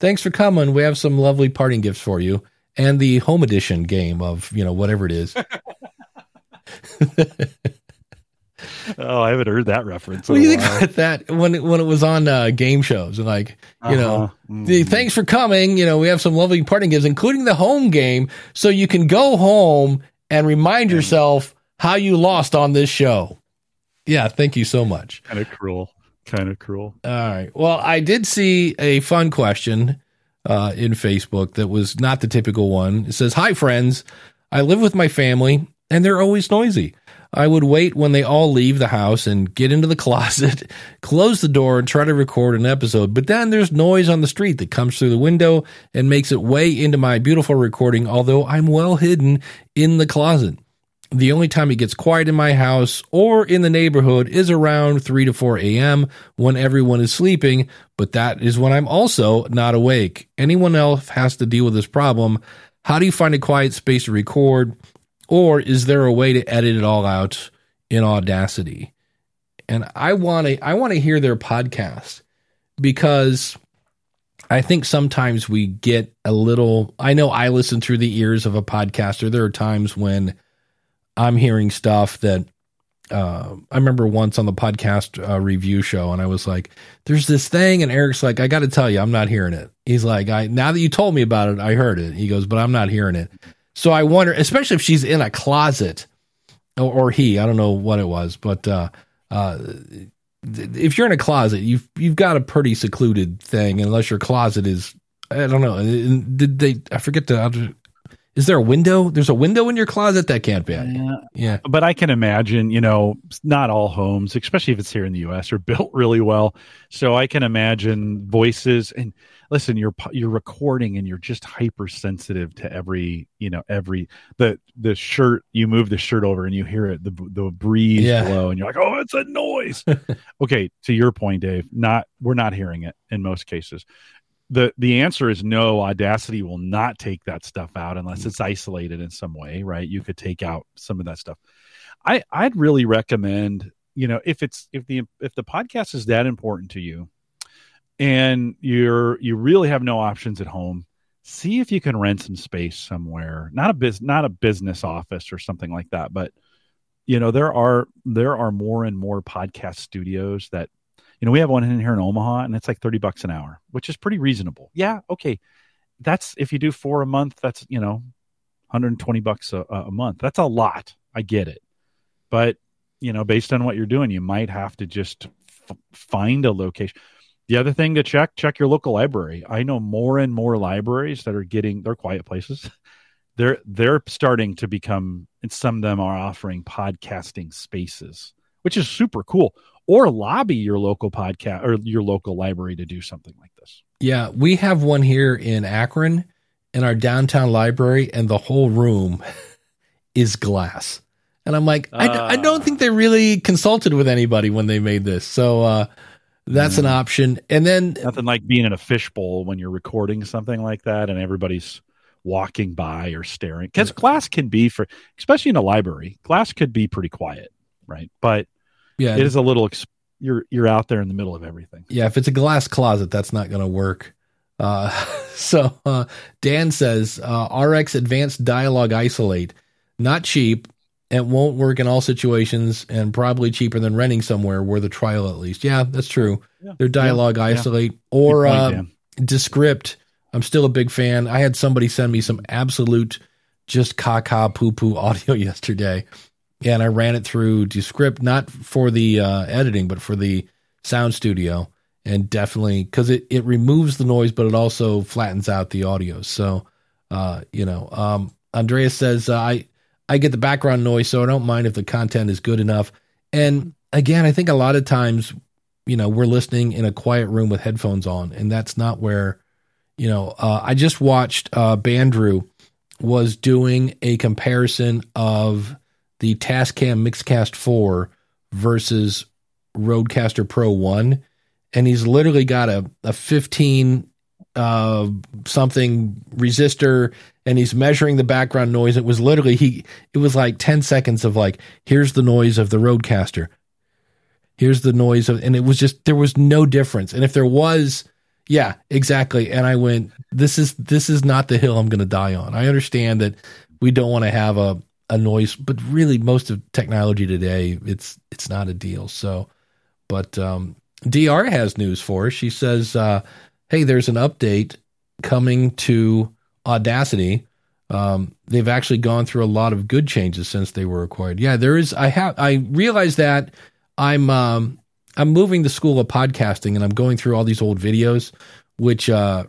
thanks for coming. We have some lovely parting gifts for you and the home edition game of, you know, whatever it is. Oh, I haven't heard that reference. What do you think about that when it, when it was on uh, game shows and like you know Uh-huh. Mm. thanks for coming you know we have some lovely parting gifts including the home game so you can go home and remind yourself how you lost on this show. Yeah, thank you so much. kind of cruel. Kind of cruel. All right. Well, I did see a fun question uh, in Facebook that was not the typical one. It says, Hi, friends. I live with my family, and they're always noisy. I would wait when they all leave the house and get into the closet, close the door, and try to record an episode. But then there's noise on the street that comes through the window and makes it way into my beautiful recording, although I'm well hidden in the closet. The only time it gets quiet in my house or in the neighborhood is around 3 to 4 a.m. when everyone is sleeping, but that is when I'm also not awake. Anyone else has to deal with this problem. How do you find a quiet space to record? Or is there a way to edit it all out in Audacity? And I want to I want to hear their podcast because I think sometimes we get a little I know I listen through the ears of a podcaster. There are times when I'm hearing stuff that uh, I remember once on the podcast uh, review show, and I was like, "There's this thing," and Eric's like, "I got to tell you, I'm not hearing it." He's like, "I now that you told me about it, I heard it." He goes, "But I'm not hearing it." So I wonder, especially if she's in a closet, or, or he, I don't know what it was, but uh, uh, if you're in a closet, you've you've got a pretty secluded thing, unless your closet is, I don't know. Did they? I forget to. Is there a window? There's a window in your closet that can't be. Yeah. Yeah. But I can imagine, you know, not all homes, especially if it's here in the U.S., are built really well. So I can imagine voices and listen. You're you're recording and you're just hypersensitive to every, you know, every the the shirt. You move the shirt over and you hear it, the the breeze Yeah. blow, and you're like, oh, it's a noise. okay, to your point, Dave. Not we're not hearing it in most cases. The The answer is no. Audacity will not take that stuff out unless it's isolated in some way, right? You could take out some of that stuff. I I'd really recommend, you know, if it's if the if the podcast is that important to you, and you're you really have no options at home, see if you can rent some space somewhere. Not a biz, not a business office or something like that, but you know there are there are more and more podcast studios that you know we have one in here in Omaha and it's like 30 bucks an hour, which is pretty reasonable. Yeah, okay. That's if you do four a month, that's you know 120 bucks a, a month. That's a lot. I get it. But, you know, based on what you're doing, you might have to just f- find a location. The other thing to check, check your local library. I know more and more libraries that are getting they're quiet places. They're they're starting to become and some of them are offering podcasting spaces, which is super cool. Or lobby your local podcast or your local library to do something like this. Yeah, we have one here in Akron in our downtown library, and the whole room is glass. And I'm like, I, I don't think they really consulted with anybody when they made this. So uh, that's an option. And then, Nothing like being in a fishbowl when you're recording something like that and everybody's walking by or staring. Because glass can be for, especially in a library, glass could be pretty quiet, right? But yeah, it is a little. You're you're out there in the middle of everything. yeah, if it's a glass closet, that's not going to work. Uh, so uh, Dan says uh, RX Advanced Dialogue Isolate, not cheap. It won't work in all situations, and probably cheaper than renting somewhere worth a trial at least. Yeah, that's true. Yeah. Their dialogue Yeah. isolate or point, uh. Descript. I'm still a big fan. I had somebody send me some absolute just caca poo poo audio yesterday, and I ran it through Descript, not for the uh, editing, but for the sound studio, and definitely because it it removes the noise, but it also flattens out the audio. So, uh, you know, um, Andreas says uh, I I get the background noise, so I don't mind if the content is good enough. And again, I think a lot of times, you know, we're listening in a quiet room with headphones on, and that's not where, you know, uh, I just watched uh, Bandrew was doing a comparison of the Tascam Mixcast 4 versus Rodecaster Pro 1 and he's literally got a, a 15 uh, something resistor and he's measuring the background noise. It was literally he it was like 10 seconds of like here's the noise of the Rodecaster here's the noise of and it was just there was no difference. And if there was yeah exactly. And i went this is this is not the hill i'm going to die on. I understand that we don't want to have a a noise but really most of technology today it's it's not a deal so but um dr has news for us she says uh hey there's an update coming to audacity um, they've actually gone through a lot of good changes since they were acquired. Yeah, there is. I have. I realize that I'm um, I'm moving the school of podcasting, and I'm going through all these old videos, which uh,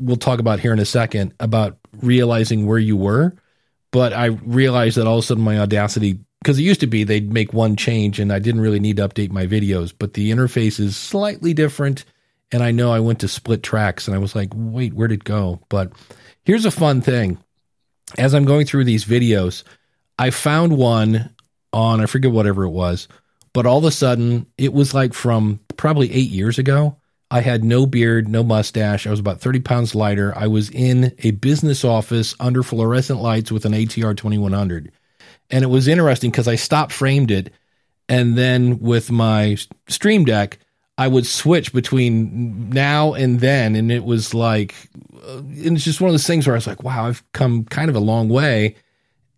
we'll talk about here in a second about realizing where you were. But I realized that all of a sudden my Audacity, because it used to be they'd make one change, and I didn't really need to update my videos, but the interface is slightly different. And I know I went to split tracks, and I was like, wait, where'd it go? But here's a fun thing as I'm going through these videos, I found one on, I forget whatever it was, but all of a sudden it was like from probably eight years ago. I had no beard, no mustache. I was about 30 pounds lighter. I was in a business office under fluorescent lights with an ATR 2100. And it was interesting because I stop framed it. And then with my Stream Deck, I would switch between now and then, and it was like, uh, it's just one of those things where I was like, wow, I've come kind of a long way,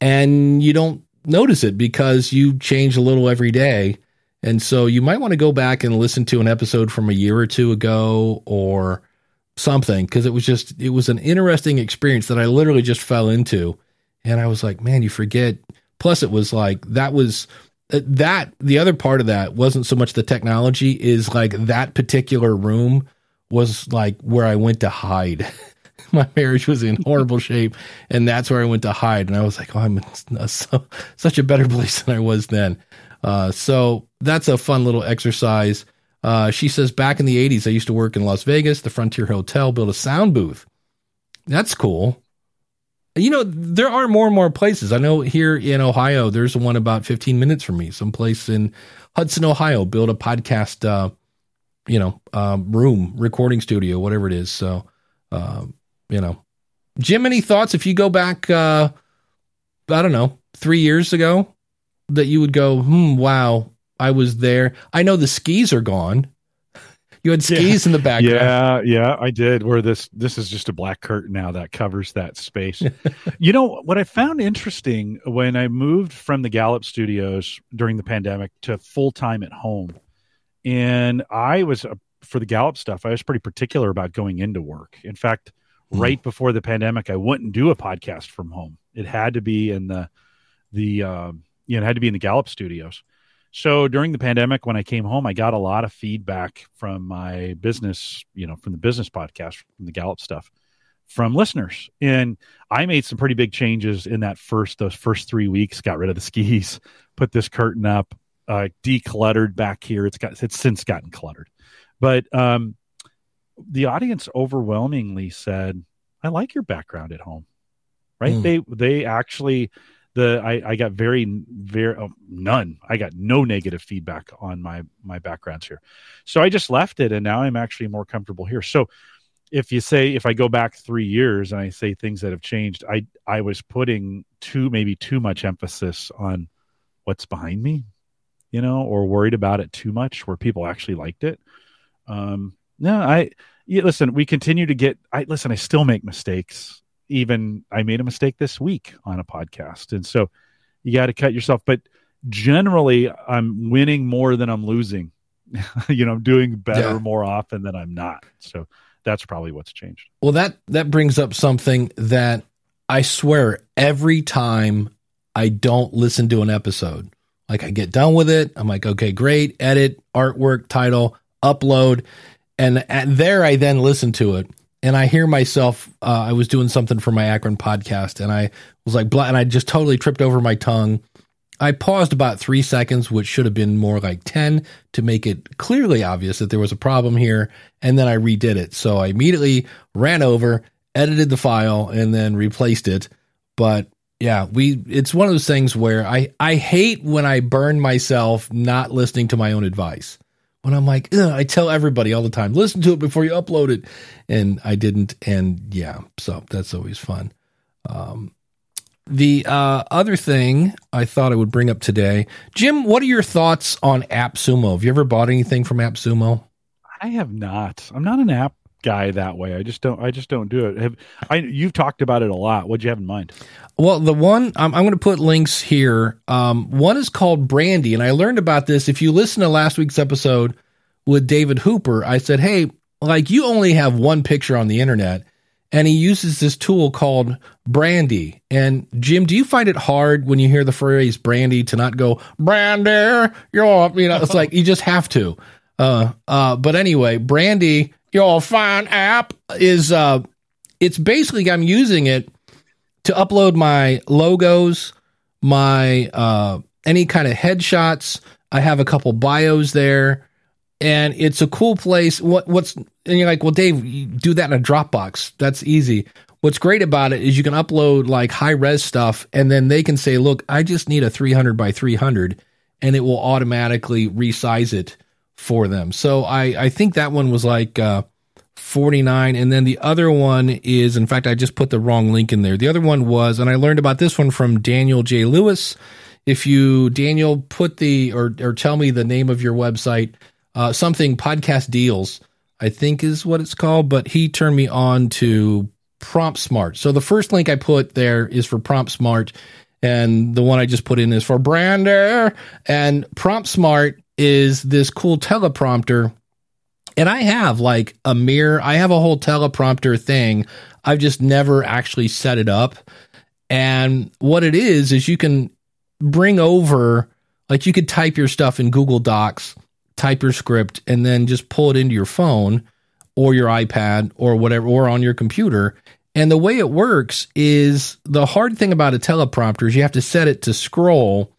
and you don't notice it because you change a little every day, and so you might want to go back and listen to an episode from a year or two ago or something because it was just it was an interesting experience that I literally just fell into, and I was like, man, you forget. Plus, it was like that was uh, that the other part of that wasn't so much the technology is like that particular room was like where I went to hide. My marriage was in horrible shape, and that's where I went to hide. And I was like, "Oh, I'm in a, so, such a better place than I was then." Uh, so that's a fun little exercise. Uh, she says, "Back in the '80s, I used to work in Las Vegas, the Frontier Hotel, built a sound booth. That's cool you know, there are more and more places. I know here in Ohio, there's one about 15 minutes from me, someplace in Hudson, Ohio, build a podcast, uh, you know, um, room, recording studio, whatever it is. So, uh, you know, Jim, any thoughts if you go back, uh, I don't know, three years ago that you would go, hmm, wow, I was there. I know the skis are gone. You had skis yeah. in the background. Yeah, yeah, I did. Where this this is just a black curtain now that covers that space. you know what I found interesting when I moved from the Gallup Studios during the pandemic to full time at home, and I was uh, for the Gallup stuff. I was pretty particular about going into work. In fact, mm. right before the pandemic, I wouldn't do a podcast from home. It had to be in the the uh, you know had to be in the Gallup Studios. So during the pandemic, when I came home, I got a lot of feedback from my business, you know, from the business podcast, from the Gallup stuff, from listeners. And I made some pretty big changes in that first, those first three weeks, got rid of the skis, put this curtain up, uh, decluttered back here. It's got, it's since gotten cluttered. But um, the audience overwhelmingly said, I like your background at home. Right. Mm. They, they actually, the I, I got very very oh, none. I got no negative feedback on my my backgrounds here. So i just left it and now i'm actually more comfortable here. So if you say if i go back three years and i say things that have changed i i was putting too maybe too much emphasis on what's behind me you know or worried about it too much where people actually liked it. Um no i yeah, listen we continue to get i listen i still make mistakes even I made a mistake this week on a podcast. And so you got to cut yourself. But generally, I'm winning more than I'm losing. you know, I'm doing better Yeah. more often than I'm not. So that's probably what's changed. Well, that that brings up something that I swear every time I don't listen to an episode, like I get done with it, I'm like, okay, great, edit, artwork, title, upload, and there I then listen to it, and I hear myself. Uh, I was doing something for my Akron podcast, and I was like, and I just totally tripped over my tongue. I paused about three seconds, which should have been more like 10 to make it clearly obvious that there was a problem here. And then I redid it. So I immediately ran over, edited the file, and then replaced it. But yeah, we, it's one of those things where I, I hate when I burn myself not listening to my own advice. When I'm like, I tell everybody all the time, listen to it before you upload it. And I didn't. And yeah, so that's always fun. Um, the uh, other thing I thought I would bring up today, Jim, what are your thoughts on AppSumo? Have you ever bought anything from AppSumo? I have not. I'm not an app guy that way. I just don't. I just don't do it. Have I? You've talked about it a lot. What'd you have in mind? Well, the one I'm, I'm going to put links here. Um, one is called Brandy, and I learned about this. If you listen to last week's episode with David Hooper, I said, "Hey, like you only have one picture on the internet." and he uses this tool called Brandy. And Jim, do you find it hard when you hear the phrase Brandy to not go Brandy? You're, you know, it's like you just have to. Uh, uh, but anyway, Brandy, your fine app is uh, it's basically I'm using it to upload my logos, my uh, any kind of headshots. I have a couple bios there and it's a cool place. What what's and you're like, well, Dave, do that in a Dropbox. That's easy. What's great about it is you can upload like high res stuff, and then they can say, look, I just need a 300 by 300, and it will automatically resize it for them. So I I think that one was like uh, 49, and then the other one is, in fact, I just put the wrong link in there. The other one was, and I learned about this one from Daniel J. Lewis. If you Daniel put the or or tell me the name of your website uh, something podcast deals, I think is what it's called, but he turned me on to Prompt Smart. So the first link I put there is for Prompt Smart, and the one I just put in is for Brander. And Prompt Smart is this cool teleprompter. And I have like a mirror, I have a whole teleprompter thing. I've just never actually set it up. And what it is, is you can bring over, like, you could type your stuff in Google Docs type your script, and then just pull it into your phone or your iPad or whatever, or on your computer. And the way it works is the hard thing about a teleprompter is you have to set it to scroll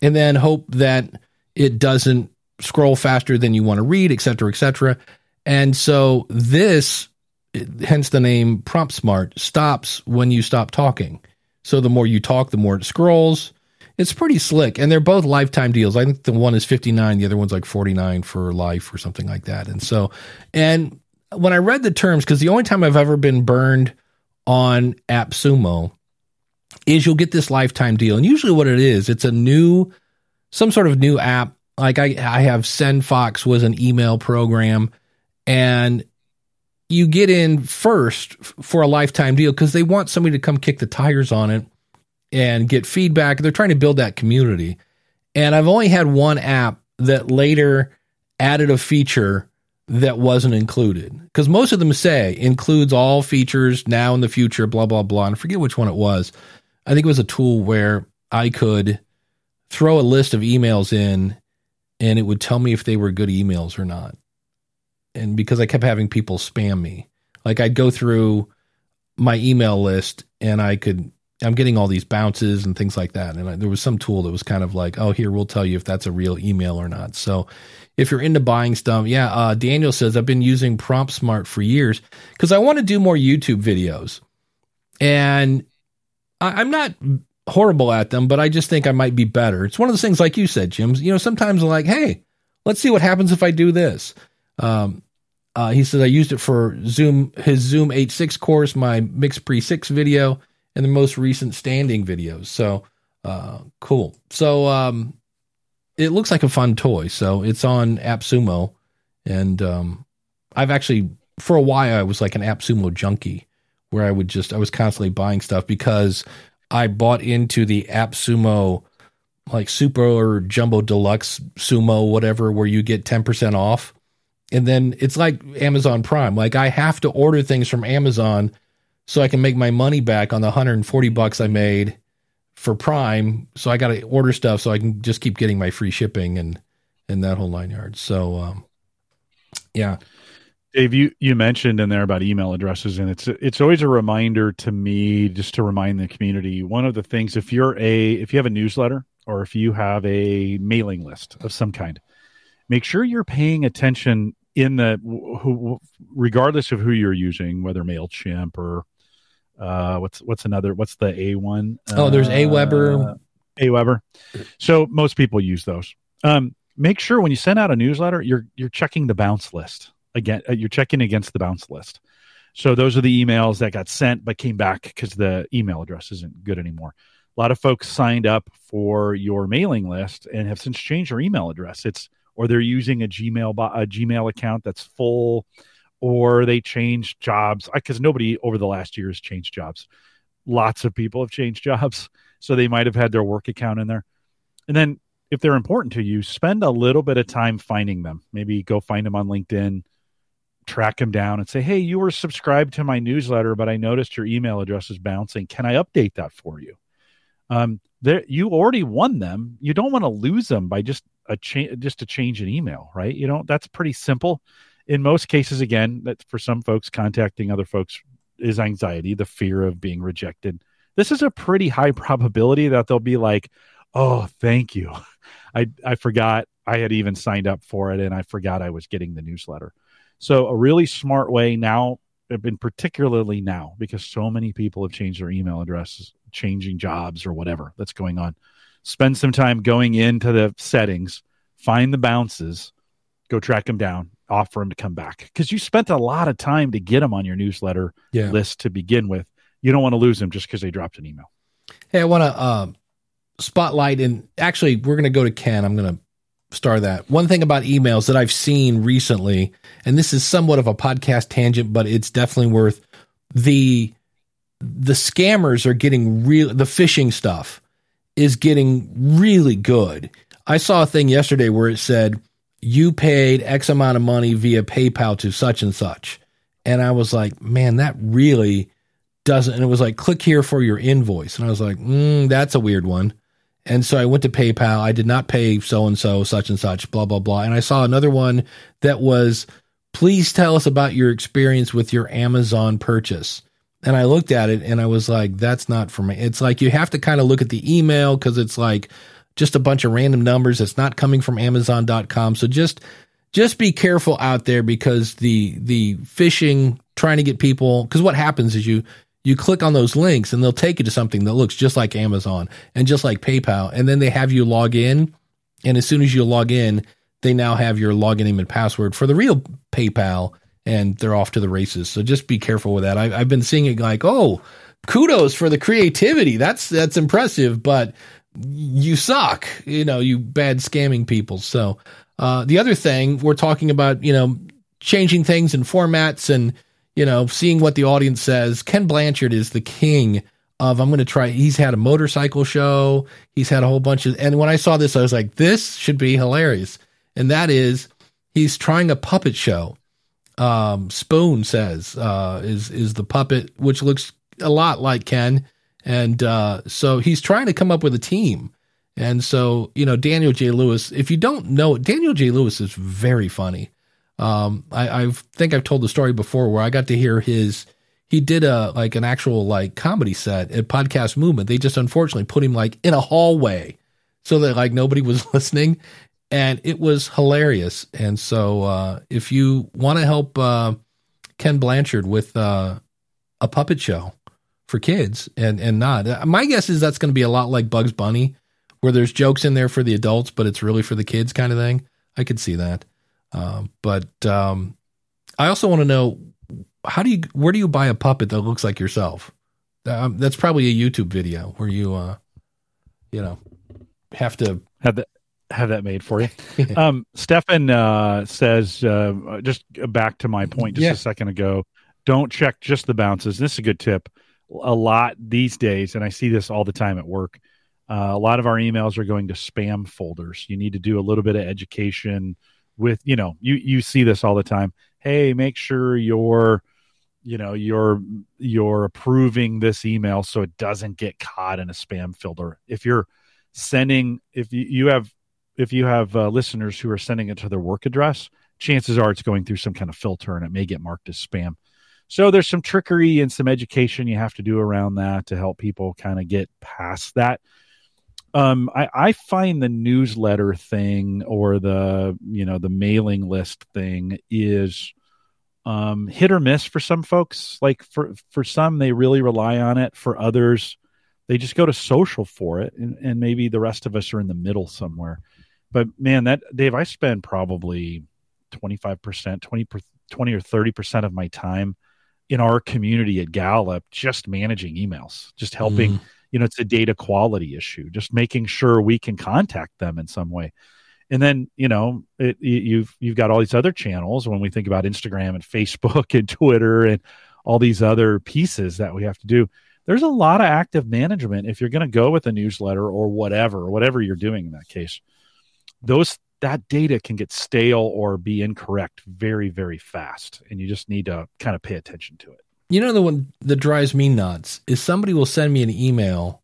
and then hope that it doesn't scroll faster than you want to read, et cetera, et cetera. And so this, hence the name Prompt Smart, stops when you stop talking. So the more you talk, the more it scrolls. It's pretty slick, and they're both lifetime deals. I think the one is fifty nine, the other one's like forty nine for life or something like that. And so, and when I read the terms, because the only time I've ever been burned on AppSumo is you'll get this lifetime deal, and usually what it is, it's a new, some sort of new app. Like I, I have SendFox was an email program, and you get in first for a lifetime deal because they want somebody to come kick the tires on it and get feedback. They're trying to build that community. And I've only had one app that later added a feature that wasn't included because most of them say includes all features now in the future, blah, blah, blah. And I forget which one it was. I think it was a tool where I could throw a list of emails in and it would tell me if they were good emails or not. And because I kept having people spam me, like I'd go through my email list and I could I'm getting all these bounces and things like that. And I, there was some tool that was kind of like, oh, here, we'll tell you if that's a real email or not. So if you're into buying stuff, yeah, uh, Daniel says, I've been using Prompt Smart for years because I want to do more YouTube videos. And I, I'm not horrible at them, but I just think I might be better. It's one of those things, like you said, Jim, you know, sometimes I'm like, hey, let's see what happens if I do this. Um, uh, he says I used it for Zoom, his Zoom 8.6 course, my Mix Pre 6 video and the most recent standing videos. So uh, cool. So um, it looks like a fun toy. So it's on AppSumo, and um, I've actually for a while I was like an AppSumo junkie, where I would just I was constantly buying stuff because I bought into the App Sumo, like super or jumbo deluxe sumo whatever where you get 10% off and then it's like Amazon Prime like I have to order things from Amazon so I can make my money back on the 140 bucks I made for Prime. So I got to order stuff so I can just keep getting my free shipping and and that whole nine yards. So um, yeah. Dave, you, you mentioned in there about email addresses, and it's it's always a reminder to me just to remind the community. One of the things, if you're a if you have a newsletter, or if you have a mailing list of some kind, make sure you're paying attention in the who, regardless of who you're using, whether Mailchimp or uh, what's what's another what's the A one? Oh, there's Aweber. Aweber. So most people use those. Um, make sure when you send out a newsletter, you're you're checking the bounce list again. Uh, you're checking against the bounce list. So those are the emails that got sent but came back because the email address isn't good anymore. A lot of folks signed up for your mailing list and have since changed their email address. It's or they're using a Gmail a Gmail account that's full, or they changed jobs because nobody over the last year has changed jobs. Lots of people have changed jobs, so they might have had their work account in there. And then if they're important to you, spend a little bit of time finding them. Maybe go find them on LinkedIn, track them down, and say, "Hey, you were subscribed to my newsletter, but I noticed your email address is bouncing. Can I update that for you?" Um, there, you already won them. You don't want to lose them by just a change, just a change in email, right? You know, that's pretty simple. In most cases, again, that for some folks, contacting other folks is anxiety, the fear of being rejected. This is a pretty high probability that they'll be like, "Oh, thank you. I I forgot I had even signed up for it, and I forgot I was getting the newsletter." So, a really smart way now, been particularly now, because so many people have changed their email addresses, changing jobs or whatever that's going on spend some time going into the settings, find the bounces, go track them down, offer them to come back because you spent a lot of time to get them on your newsletter Yeah. list to begin with. You don't want to lose them just because they dropped an email. Hey, I want to uh, spotlight and actually, we're going to go to Ken. I'm going to star that. One thing about emails that I've seen recently, and this is somewhat of a podcast tangent, but it's definitely worth the the scammers are getting real. The phishing stuff is getting really good. I saw a thing yesterday where it said you paid X amount of money via PayPal to such and such, and I was like, man, that really doesn't. And it was like, click here for your invoice, and I was like, mm, that's a weird one. And so I went to PayPal. I did not pay so and so, such and such, blah, blah, blah. And I saw another one that was, please tell us about your experience with your Amazon purchase. And I looked at it and I was like, that's not for me. It's like you have to kind of look at the email because it's like just a bunch of random numbers. It's not coming from Amazon.com. So just just be careful out there because the the phishing trying to get people because what happens is you you click on those links and they'll take you to something that looks just like Amazon and just like PayPal, and then they have you log in, and as soon as you log in, they now have your login name and password for the real PayPal, and they're off to the races. So just be careful with that. I, I've been seeing it like, oh, kudos for the creativity. That's that's impressive, but you suck. You know, you bad scamming people. So uh, the other thing we're talking about, you know, changing things and formats and you know, seeing what the audience says. Ken Blanchard is the king of I'm going to try. He's had a motorcycle show. He's had a whole bunch of. And when I saw this, I was like, this should be hilarious. And that is, he's trying a puppet show. Um, Spoon says uh, is is the puppet, which looks a lot like Ken. And uh, so he's trying to come up with a team. And so, you know, Daniel J. Lewis, if you don't know, Daniel J. Lewis is very funny. Um, I, I think I've told the story before where I got to hear his. He did a like an actual like comedy set at Podcast Movement. They just unfortunately put him like in a hallway so that like nobody was listening, and it was hilarious. And so uh, if you want to help uh, Ken Blanchard with uh, a puppet show for kids and and not, my guess is that's going to be a lot like Bugs Bunny, where there's jokes in there for the adults, but it's really for the kids kind of thing. I could see that. Um, but um, I also want to know how do you where do you buy a puppet that looks like yourself? Um, that's probably a YouTube video where you uh, you know have to have that have that made for you. um, Stefan uh, says uh, just back to my point just Yeah. a second ago. Don't check just the bounces. This is a good tip. A lot these days, and I see this all the time at work. Uh, a lot of our emails are going to spam folders. You need to do a little bit of education with you know you you see this all the time. Hey make sure you're you know you're you're approving this email so it doesn't get caught in a spam filter. If you're sending if you, you have if you have uh, listeners who are sending it to their work address chances are it's going through some kind of filter and it may get marked as spam. So there's some trickery and some education you have to do around that to help people kind of get past that um, I, I find the newsletter thing or the you know the mailing list thing is um, hit or miss for some folks. Like for for some, they really rely on it. For others, they just go to social for it, and, and maybe the rest of us are in the middle somewhere. But man, that Dave, I spend probably twenty five percent, 20 20 or thirty percent of my time in our community at Gallup just managing emails, just helping. Mm. You know, it's a data quality issue, just making sure we can contact them in some way and then you know it, you've you've got all these other channels when we think about Instagram and Facebook and Twitter and all these other pieces that we have to do. There's a lot of active management if you're going to go with a newsletter or whatever, whatever you're doing in that case. Those that data can get stale or be incorrect very very fast, and you just need to kind of pay attention to it. You know the one that drives me nuts is somebody will send me an email,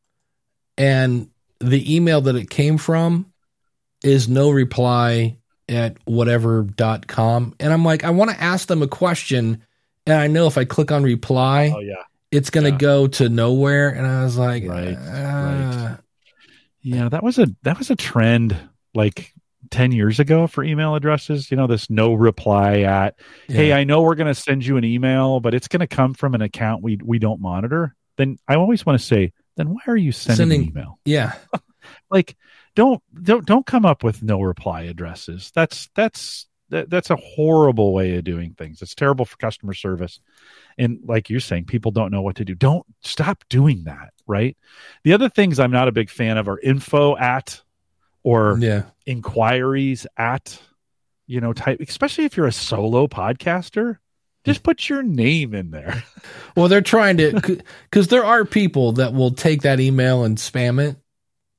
and the email that it came from is no reply at whatever.com. And I'm like, I want to ask them a question. And I know if I click on reply, Oh yeah, it's going to yeah. go to nowhere. And I was like, Right, uh, yeah. That was a that was a trend like ten years ago for email addresses. You know, this no reply at hey. I know we're going to send you an email, but it's going to come from an account we we don't monitor. Then I always want to say, then why are you sending, Sending- an email? yeah. Like, don't don't don't come up with no reply addresses. That's that's that, that's a horrible way of doing things. It's terrible for customer service. And like you're saying, people don't know what to do. Don't stop doing that. Right. The other things I'm not a big fan of are info at or Yeah. inquiries at you know type especially if you're a solo podcaster just put your name in there. Well, they're trying to, because there are people that will take that email and spam it.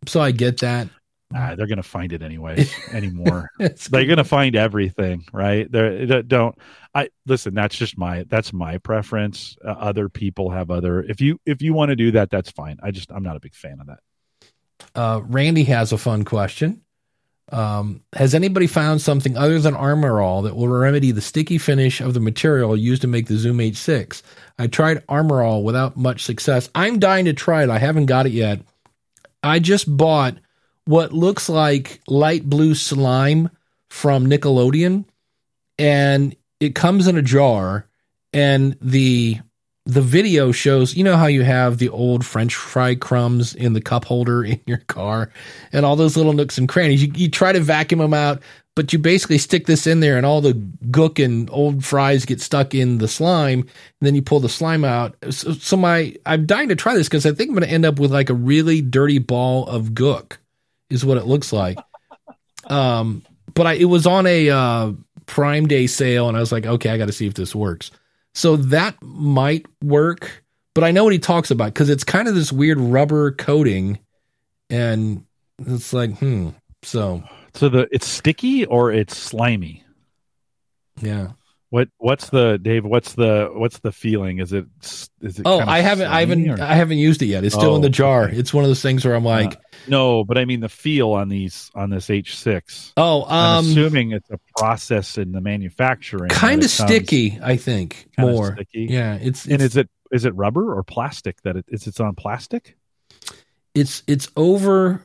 So I get that. ah, they're gonna find it anyways anymore. They're gonna find everything right? They're, they don't i listen that's just my that's my preference. Uh, other people have other if you if you want to do that that's fine. I just i'm not a big fan of that Uh, Randy has a fun question. Um, has anybody found something other than Armor All that will remedy the sticky finish of the material used to make the Zoom H6? I tried Armor All without much success. I'm dying to try it. I haven't got it yet. I just bought what looks like light blue slime from Nickelodeon, and it comes in a jar. And the the video shows, you know how you have the old French fry crumbs in the cup holder in your car, and all those little nooks and crannies. You, you try to vacuum them out, but you basically stick this in there, and all the gook and old fries get stuck in the slime. And then you pull the slime out. So, so my, I'm dying to try this because I think I'm going to end up with like a really dirty ball of gook, is what it looks like. um, but I, it was on a uh, Prime Day sale, and I was like, okay, I got to see if this works. So that might work, but I know what he talks about because it's kind of this weird rubber coating, and it's like, hmm. So so the it's sticky or it's slimy yeah. What what's the dave what's the what's the feeling is it is it Oh, I haven't, I haven't, or- I haven't used it yet. It's still in Oh, the jar. okay. It's one of those things where I'm like, no but i mean the feel on these on this h6 oh, i'm um, assuming it's a process in the manufacturing kind of sticky. I think more. sticky. Yeah, it's and it's is it is it rubber or plastic that it is it's on plastic it's it's over.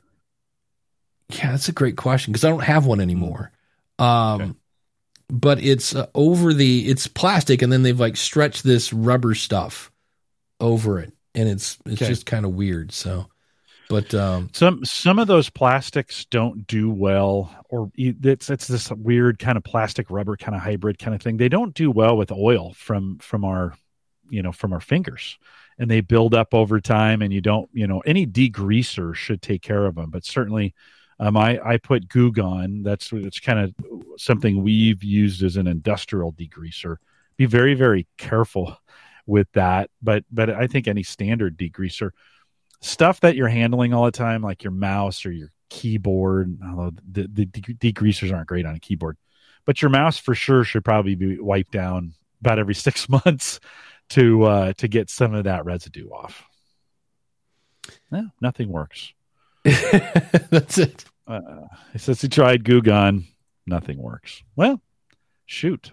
Yeah, that's a great question because I don't have one anymore. Um, Okay. But it's uh, over the it's plastic, and then they've like stretched this rubber stuff over it, and it's it's Okay. just kind of weird. So, but um, some some of those plastics don't do well or it's it's this weird kind of plastic rubber kind of hybrid kind of thing they don't do well with oil from from our you know from our fingers and they build up over time and you don't you know any degreaser should take care of them but certainly um, I, I put Goo Gone. That's it's kind of something we've used as an industrial degreaser. Be very very careful with that. But but I think any standard degreaser stuff that you're handling all the time, like your mouse or your keyboard, although the, the degreasers aren't great on a keyboard, but your mouse for sure should probably be wiped down about every six months to uh, to get some of that residue off. No, nothing works. that's it. Uh, he says he tried Goo Gone, nothing works. Well, shoot.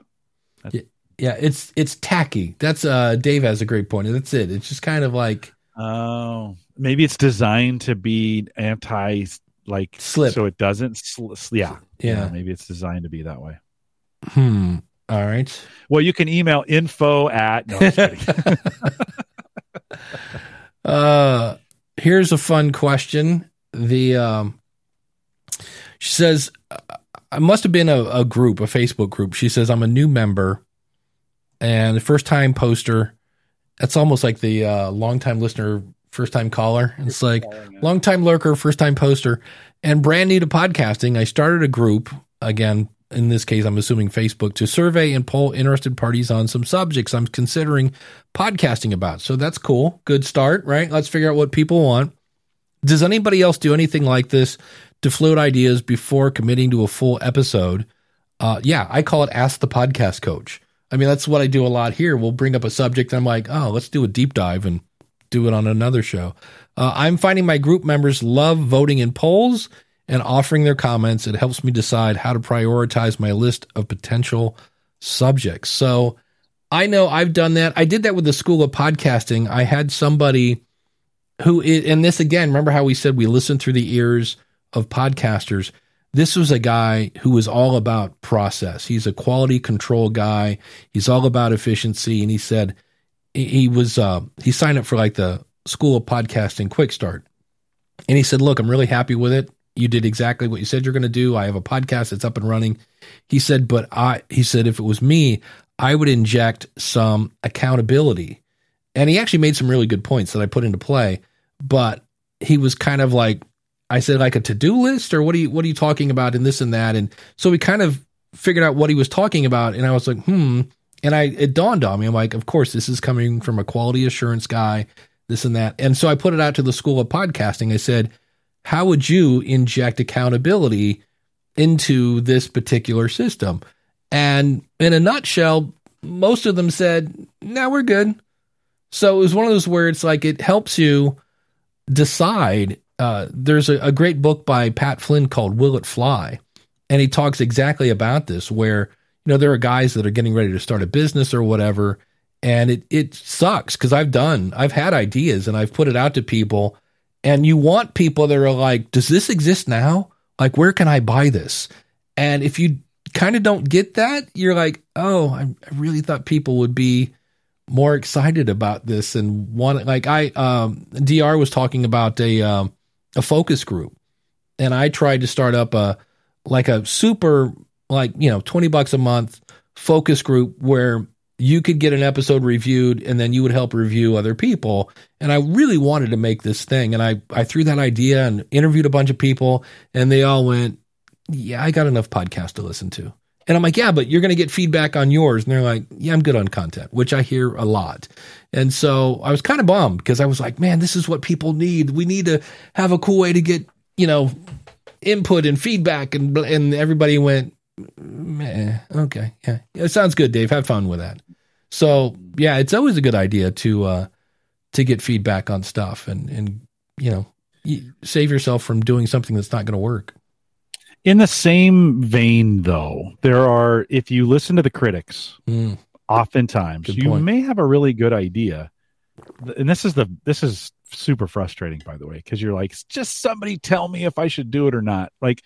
Yeah, it's it's tacky. That's uh Dave has a great point. That's it. It's just kind of like Oh, maybe it's designed to be anti like Slip. so it doesn't sl- yeah Yeah. maybe it's designed to be that way Hmm. All right. well you can email info at no, I'm just kidding. Uh, here's a fun question. The um, she says, I must have been a, a group, a Facebook group. She says, I'm a new member and the first time poster. That's almost like the uh, long time listener, first time caller. It's like long time lurker, first time poster, and brand new to podcasting. I started a group again. In this case, I'm assuming Facebook to survey and poll interested parties on some subjects I'm considering podcasting about. So that's cool. Good start, right? Let's figure out what people want. Does anybody else do anything like this to float ideas before committing to a full episode? Uh, yeah, I call it Ask the Podcast Coach. I mean, that's what I do a lot here. We'll bring up a subject. And I'm like, oh, let's do a deep dive and do it on another show. Uh, I'm finding my group members love voting in polls and offering their comments. It helps me decide how to prioritize my list of potential subjects. So I know I've done that. I did that with the School of Podcasting. I had somebody who, i- and this again, remember how we said we listen through the ears of podcasters? This was a guy who was all about process. He's a quality control guy. He's all about efficiency. And he said he, he was, uh, he signed up for like the School of Podcasting Quick Start. And he said, Look, I'm really happy with it. You did exactly what you said you're going to do. I have a podcast that's up and running. He said, But I, he said, if it was me, I would inject some accountability. And he actually made some really good points that I put into play. But he was kind of like, I said, like a to do list, or what are you, what are you talking about, and this and that. And so we kind of figured out what he was talking about. And I was like, hmm. And I, it dawned on me, I'm like, of course, this is coming from a quality assurance guy, this and that. And so I put it out to the school of podcasting. I said, how would you inject accountability into this particular system? And in a nutshell, most of them said, no, we're good. So it was one of those where it's like it helps you decide. Uh, there's a, a great book by Pat Flynn called Will It Fly? And he talks exactly about this, where, you know, there are guys that are getting ready to start a business or whatever. And it, it sucks because I've done, I've had ideas and I've put it out to people. And you want people that are like, does this exist now? Like, where can I buy this? And if you kind of don't get that, you're like, oh, I, I really thought people would be more excited about this and want like I um DR was talking about a um a focus group. And I tried to start up a like a super like you know 20 bucks a month focus group where you could get an episode reviewed and then you would help review other people. And I really wanted to make this thing. And I I threw that idea and interviewed a bunch of people and they all went yeah I got enough podcasts to listen to and I'm like, yeah, but you're going to get feedback on yours. And they're like, yeah, I'm good on content, which I hear a lot. And so I was kind of bummed because I was like, man, this is what people need. We need to have a cool way to get, you know, input and feedback. And, and everybody went, okay. Yeah. It sounds good, Dave. Have fun with that. So yeah, it's always a good idea to, uh, to get feedback on stuff and, and, you know, save yourself from doing something that's not going to work. In the same vein, though, there are, if you listen to the critics, Mm. oftentimes Good you point. may have a really good idea. And this is the, this is super frustrating, by the way, because you're like, just somebody tell me if I should do it or not. Like,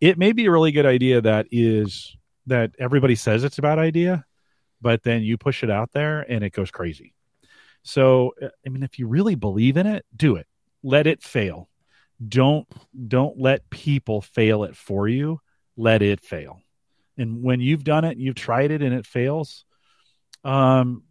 it may be a really good idea that is, that everybody says it's a bad idea, but then you push it out there and it goes crazy. So, uh, I mean, if you really believe in it, do it. Let it fail. Don't don't let people fail it for you. Let it fail. And when you've done it, you've tried it and it fails, um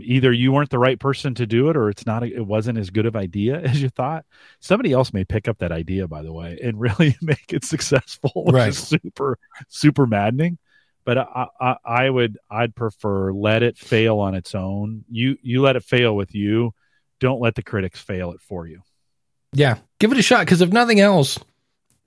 either you weren't the right person to do it or it's not a, it wasn't as good of idea as you thought. Somebody else may pick up that idea by the way and really make it successful, which Right. is super super maddening but I, I, I would I'd prefer let it fail on its own. You you let it fail with you. Don't let the critics fail it for you. Yeah, give it a shot because if nothing else,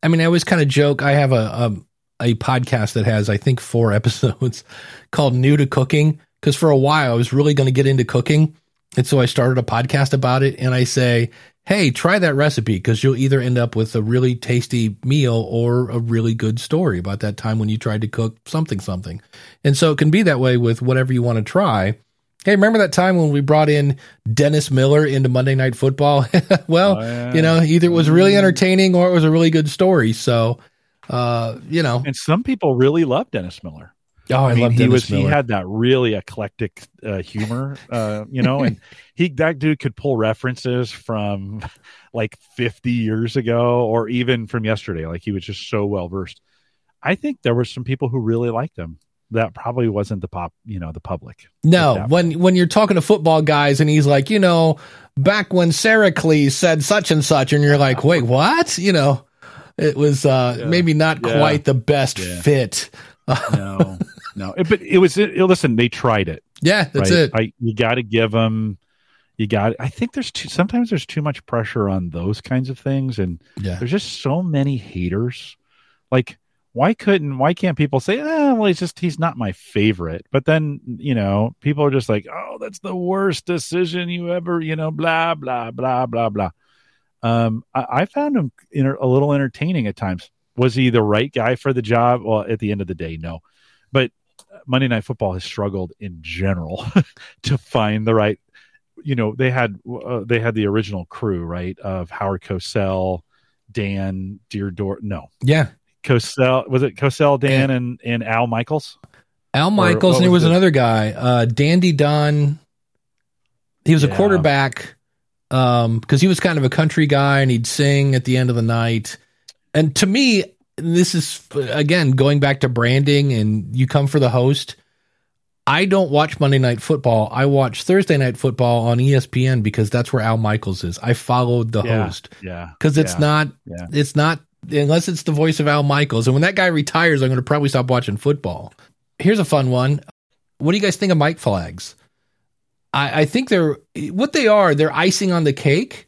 I mean, I always kind of joke. I have a, a a podcast that has I think four episodes called "New to Cooking" because for a while I was really going to get into cooking, and so I started a podcast about it. And I say, hey, try that recipe because you'll either end up with a really tasty meal or a really good story about that time when you tried to cook something something. And so it can be that way with whatever you want to try. Hey, remember that time when we brought in Dennis Miller into Monday Night Football? well, Oh, yeah. you know, either it was really entertaining or it was a really good story. So, uh, you know, And some people really love Dennis Miller. oh, I, I mean, love he Dennis was Miller. he had that really eclectic uh, humor, uh, you know, and he that dude could pull references from like 50 years ago or even from yesterday. Like he was just so well versed. I think there were some people who really liked him. That probably wasn't the pop, you know, the public. No, when when you're talking to football guys and he's like, you know, back when Sericles said such and such, and you're like, wait, what? You know, it was uh, Yeah. maybe not Yeah. quite the best Yeah. fit. No, no, It- but it was. It, listen, they tried it. Yeah, that's right? it. I, you got to give them. You got. I think there's too, sometimes there's too much pressure on those kinds of things, and yeah, there's just so many haters. Like, why couldn't? Why can't people say, "Ah, well, he's just he's not my favorite"? But then you know, people are just like, "Oh, that's the worst decision you ever," you know, blah blah blah blah blah. Um, I, I found him inter- a little entertaining at times. Was he the right guy for the job? Well, at the end of the day, no. But Monday Night Football has struggled in general to find the right. You know, they had uh, they had the original crew right of Howard Cosell, Dan Dierdorf. No, yeah. Cosell was it Cosell, Dan, and and Al Michaels. Al Michaels, and there was was the- another guy, uh, Dandy Don. He was a Yeah. quarterback um, because he was kind of a country guy, and he'd sing at the end of the night. And to me, this is again going back to branding, and you come for the host. I don't watch Monday Night Football. I watch Thursday Night Football on ESPN because that's where Al Michaels is. I followed the Yeah. host Yeah, because it's Yeah. not Yeah. it's not unless it's the voice of Al Michaels. And when that guy retires, I'm going to probably stop watching football. Here's a fun one. What do you guys think of mic flags? I, I think they're what they are. They're icing on the cake.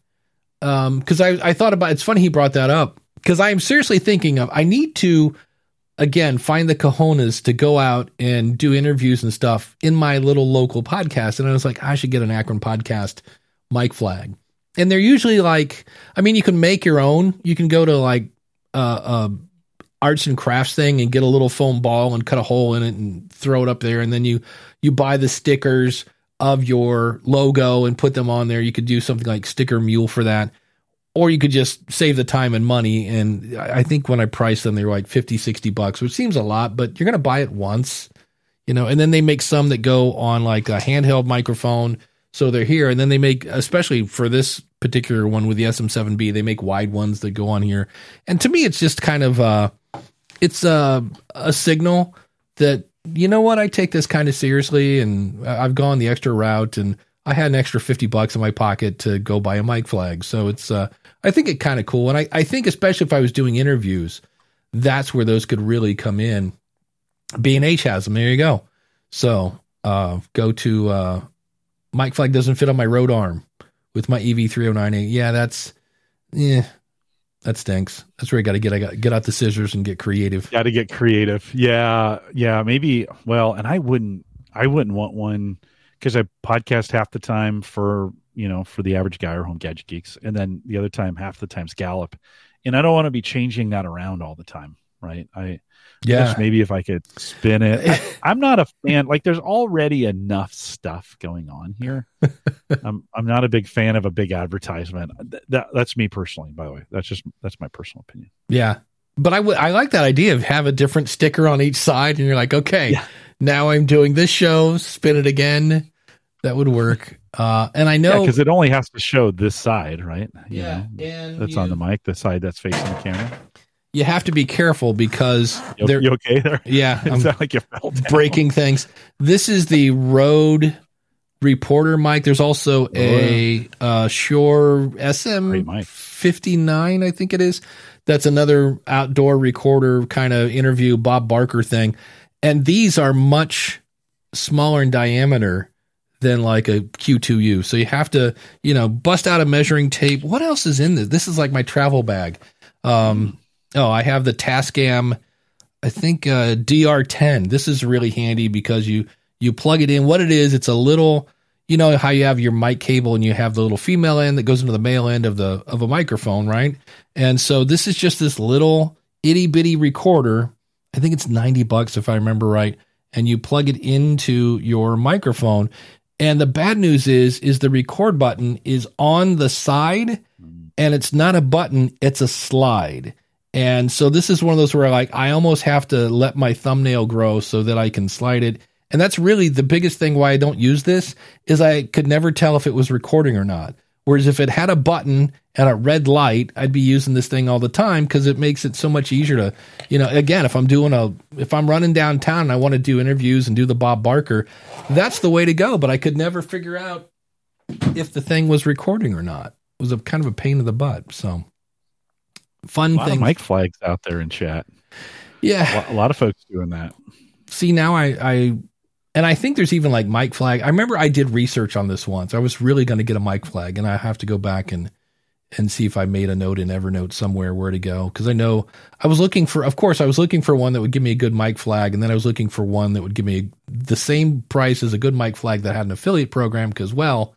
Um, because I I thought about it's funny he brought that up because I am seriously thinking of I need to again find the cojones to go out and do interviews and stuff in my little local podcast. And I was like, I should get an Akron podcast mic flag. And they're usually like, I mean, you can make your own. You can go to like uh, uh arts and crafts thing and get a little foam ball and cut a hole in it and throw it up there. And then you you buy the stickers of your logo and put them on there. You could do something like sticker mule for that. Or you could just save the time and money. And I think when I priced them, they were like 50, 60 bucks, which seems a lot, but you're going to buy it once, you know, and then they make some that go on like a handheld microphone. So they're here. And then they make, especially for this particular one with the SM7B, they make wide ones that go on here. And to me, it's just kind of, uh, it's a, a signal that, you know what, I take this kind of seriously and I've gone the extra route and I had an extra 50 bucks in my pocket to go buy a mic flag. So it's, uh, I think it kind of cool. And I, I think especially if I was doing interviews, that's where those could really come in. B&H has them. There you go. So, uh, go to, uh, mic flag doesn't fit on my Rode arm with my E EV3098. Yeah, that's, yeah, that stinks. That's where I got to get, I got get out the scissors and get creative. got to get creative. Yeah, yeah, maybe. Well, and I wouldn't, I wouldn't want one because I podcast half the time for you know for the average guy or home gadget geeks, and then the other time half the time's Gallop, and I don't want to be changing that around all the time, right? I Yeah. guess maybe if I could spin it. I, I'm not a fan. Like, there's already enough stuff going on here. I'm I'm not a big fan of a big advertisement. Th- that that's me personally, by the way. That's just that's my personal opinion. Yeah. But I would I like that idea of have a different sticker on each side and you're like, okay, Yeah. now I'm doing this show, spin it again. That would work. Uh and I know because it only has to show this side, right? You Yeah, know, and that's you, on the mic, the side that's facing the camera. You have to be careful because You, they're you okay there? yeah, It I'm sounded like you breaking things. This is the Rode Reporter mic. There's also a uh Shure SM59, I think it is. That's another outdoor recorder kind of interview Bob Barker thing. And these are much smaller in diameter than like a Q2U. So you have to, you know, bust out a measuring tape. What else is in this? This is like my travel bag. Um oh, I have the Tascam I think uh, DR10. This is really handy because you you plug it in. What it is, it's a little. You know how you have your mic cable and you have the little female end that goes into the male end of the of a microphone, right? And so this is just this little itty bitty recorder. I think it's ninety bucks if I remember right, and you plug it into your microphone, And the bad news is, is the record button is on the side and it's not a button, it's a slide. And so this is one of those where like I almost have to let my thumbnail grow so that I can slide it. And that's really the biggest thing why I don't use this is I could never tell if it was recording or not. Whereas if it had a button and a red light, I'd be using this thing all the time because it makes it so much easier to, you know, again, if I'm doing a, if I'm running downtown and I want to do interviews and do the Bob Barker, that's the way to go. But I could never figure out if the thing was recording or not. It was a kind of a pain in the butt. So fun lot thing. of mic flags out there in chat. Yeah. a lot of folks doing that. See now I, I, and I think there's even like mic flag. I remember I did research on this once. I was really going to get a mic flag and I have to go back and, and see if I made a note in Evernote somewhere where to go. Cause I know I was looking for, of course, I was looking for one that would give me a good mic flag. And then I was looking for one that would give me the same price as a good mic flag that had an affiliate program. Cause well,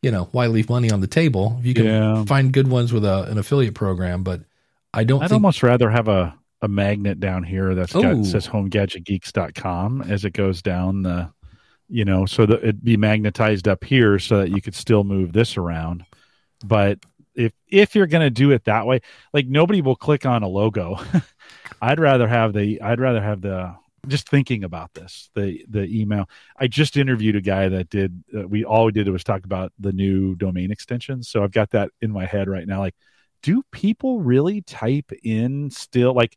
you know, why leave money on the table if you can Yeah. find good ones with a, an affiliate program? But I don't I'd think almost rather have a, a magnet down here that's got Ooh. says homegadgetgeeks.com as it goes down the you know, so that it'd be magnetized up here so that you could still move this around. But if if you're gonna do it that way, like nobody will click on a logo. I'd rather have the I'd rather have the just thinking about this the the email i just interviewed a guy that did uh, we all we did was talk about the new domain extensions so i've got that in my head right now like do people really type in still like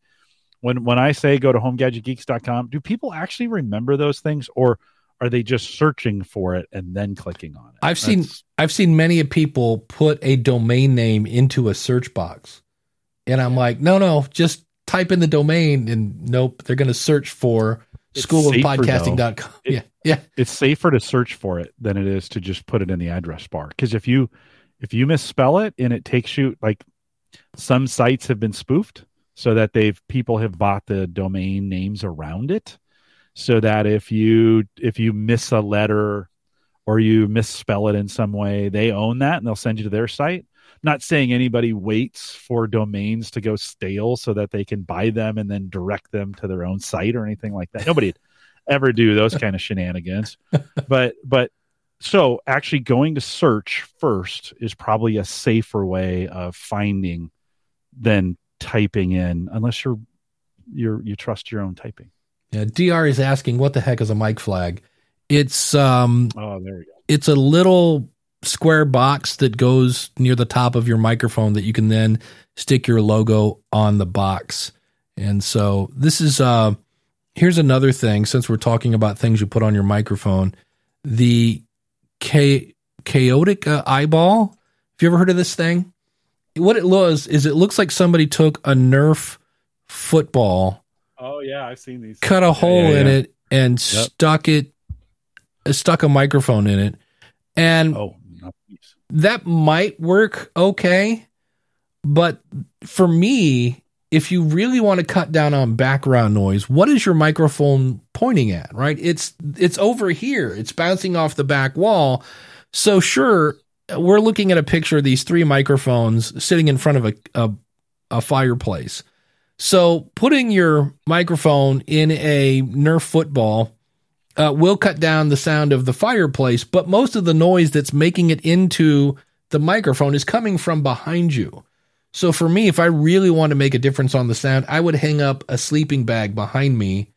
when when I say go to homegadgetgeeks.com, do people actually remember those things or are they just searching for it and then clicking on it? I've seen I've seen many of people put a domain name into a search box. And I'm like, no, no, just type in the domain and nope, they're going to search for It's schoolofpodcasting.com. It- yeah. Yeah. it's safer to search for it than it is to just put it in the address bar because if you if you misspell it and it takes you like some sites have been spoofed so that they've people have bought the domain names around it. So that if you if you miss a letter or you misspell it in some way they own that and they'll send you to their site. Not saying anybody waits for domains to go stale so that they can buy them and then direct them to their own site or anything like that. Nobody ever do those kind of shenanigans. But but so actually going to search first is probably a safer way of finding than typing in unless you're you're you trust your own typing Yeah. DR is asking what the heck is a mic flag? It's um oh there we go it's a little square box that goes near the top of your microphone that you can then stick your logo on the box. And so this is uh here's another thing since we're talking about things you put on your microphone. The cha- Kaotica uh, eyeball. Have you ever heard of this thing? What it was is it looks like somebody took a Nerf football oh yeah i've seen these. cut a hole yeah, in yeah. it and stuck it uh, stuck a microphone in it. And oh that might work okay but for me if you really want to cut down on background noise what is your microphone pointing at right? It's it's over here. It's bouncing off the back wall. So sure we're looking at a picture of these three microphones sitting in front of a a, a fireplace so putting your microphone in a Nerf football uh, will cut down the sound of the fireplace, but most of the noise that's making it into the microphone is coming from behind you. So for me, if I really want to make a difference on the sound, I would hang up a sleeping bag behind me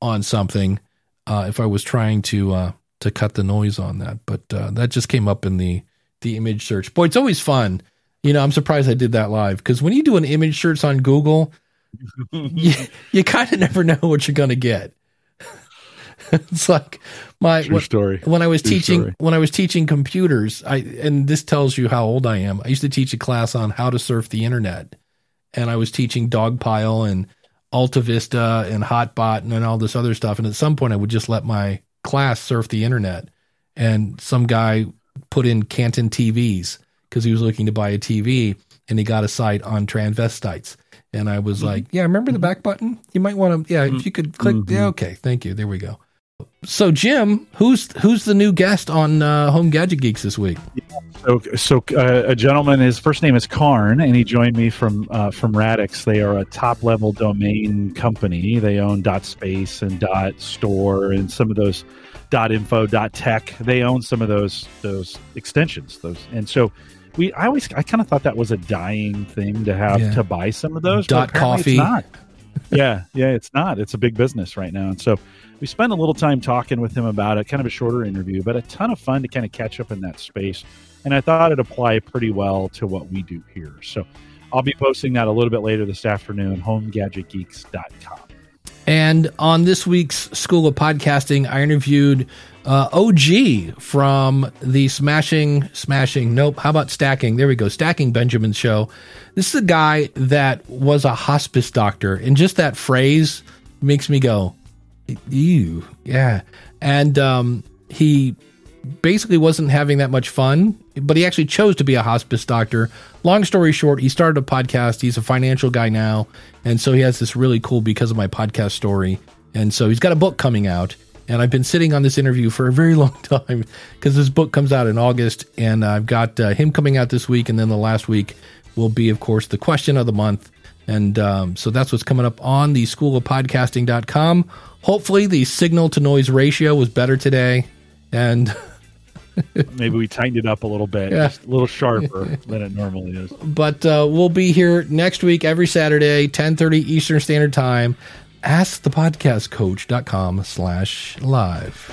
on something uh, if I was trying to uh, to cut the noise on that. But uh, that just came up in the the image search. Boy, it's always fun. You know, I'm surprised I did that live because when you do an image search on Google, you, you kind of never know what you're going to get. it's like my True when, story. when I was True teaching story. when I was teaching computers, I and this tells you how old I am. I used to teach a class on how to surf the internet, and I was teaching Dogpile and Alta Vista and Hotbot and, and all this other stuff. And at some point, I would just let my class surf the internet, and some guy put in Canton TVs because he was looking to buy a TV, and he got a site on transvestites. And I was like, "Yeah, remember the back button? You might want to. Yeah, if you could click. Yeah, okay, thank you. There we go." So Jim, who's who's the new guest on uh, Home Gadget Geeks this week? So, so uh, a gentleman, his first name is Karn, and he joined me from uh, from Radix. They are a top level domain company. They own .dot .space and .dot .store and some of those .info, .tech. They own some of those those extensions. Those and so we. I always I kind of thought that was a dying thing to have Yeah. to buy some of those. Dot coffee. It's not. yeah, yeah, it's not. It's a big business right now, and so we spent a little time talking with him about it. Kind of a shorter interview, but a ton of fun to kind of catch up in that space. And I thought it applied pretty well to what we do here. So I'll be posting that a little bit later this afternoon. HomeGadgetGeeks.com. And on this week's School of Podcasting, I interviewed uh, OG from the Smashing, Smashing, nope, how about Stacking? There we go, Stacking Benjamin show. This is a guy that was a hospice doctor, and just that phrase makes me go, ew, yeah. And um, he basically wasn't having that much fun, but he actually chose to be a hospice doctor. Long story short, he started a podcast. He's a financial guy now. And so he has this really cool because of my podcast story. And so he's got a book coming out. And I've been sitting on this interview for a very long time because this book comes out in August. And I've got uh, him coming out this week. And then the last week will be, of course, the question of the month. And um, so that's what's coming up on the schoolofpodcasting.com. Hopefully, the signal to noise ratio was better today. And Maybe we tightened it up a little bit, Yeah. just a little sharper than it normally is. but uh, we'll be here next week every saturday 10.30 eastern standard time askthepodcastcoach.com slash live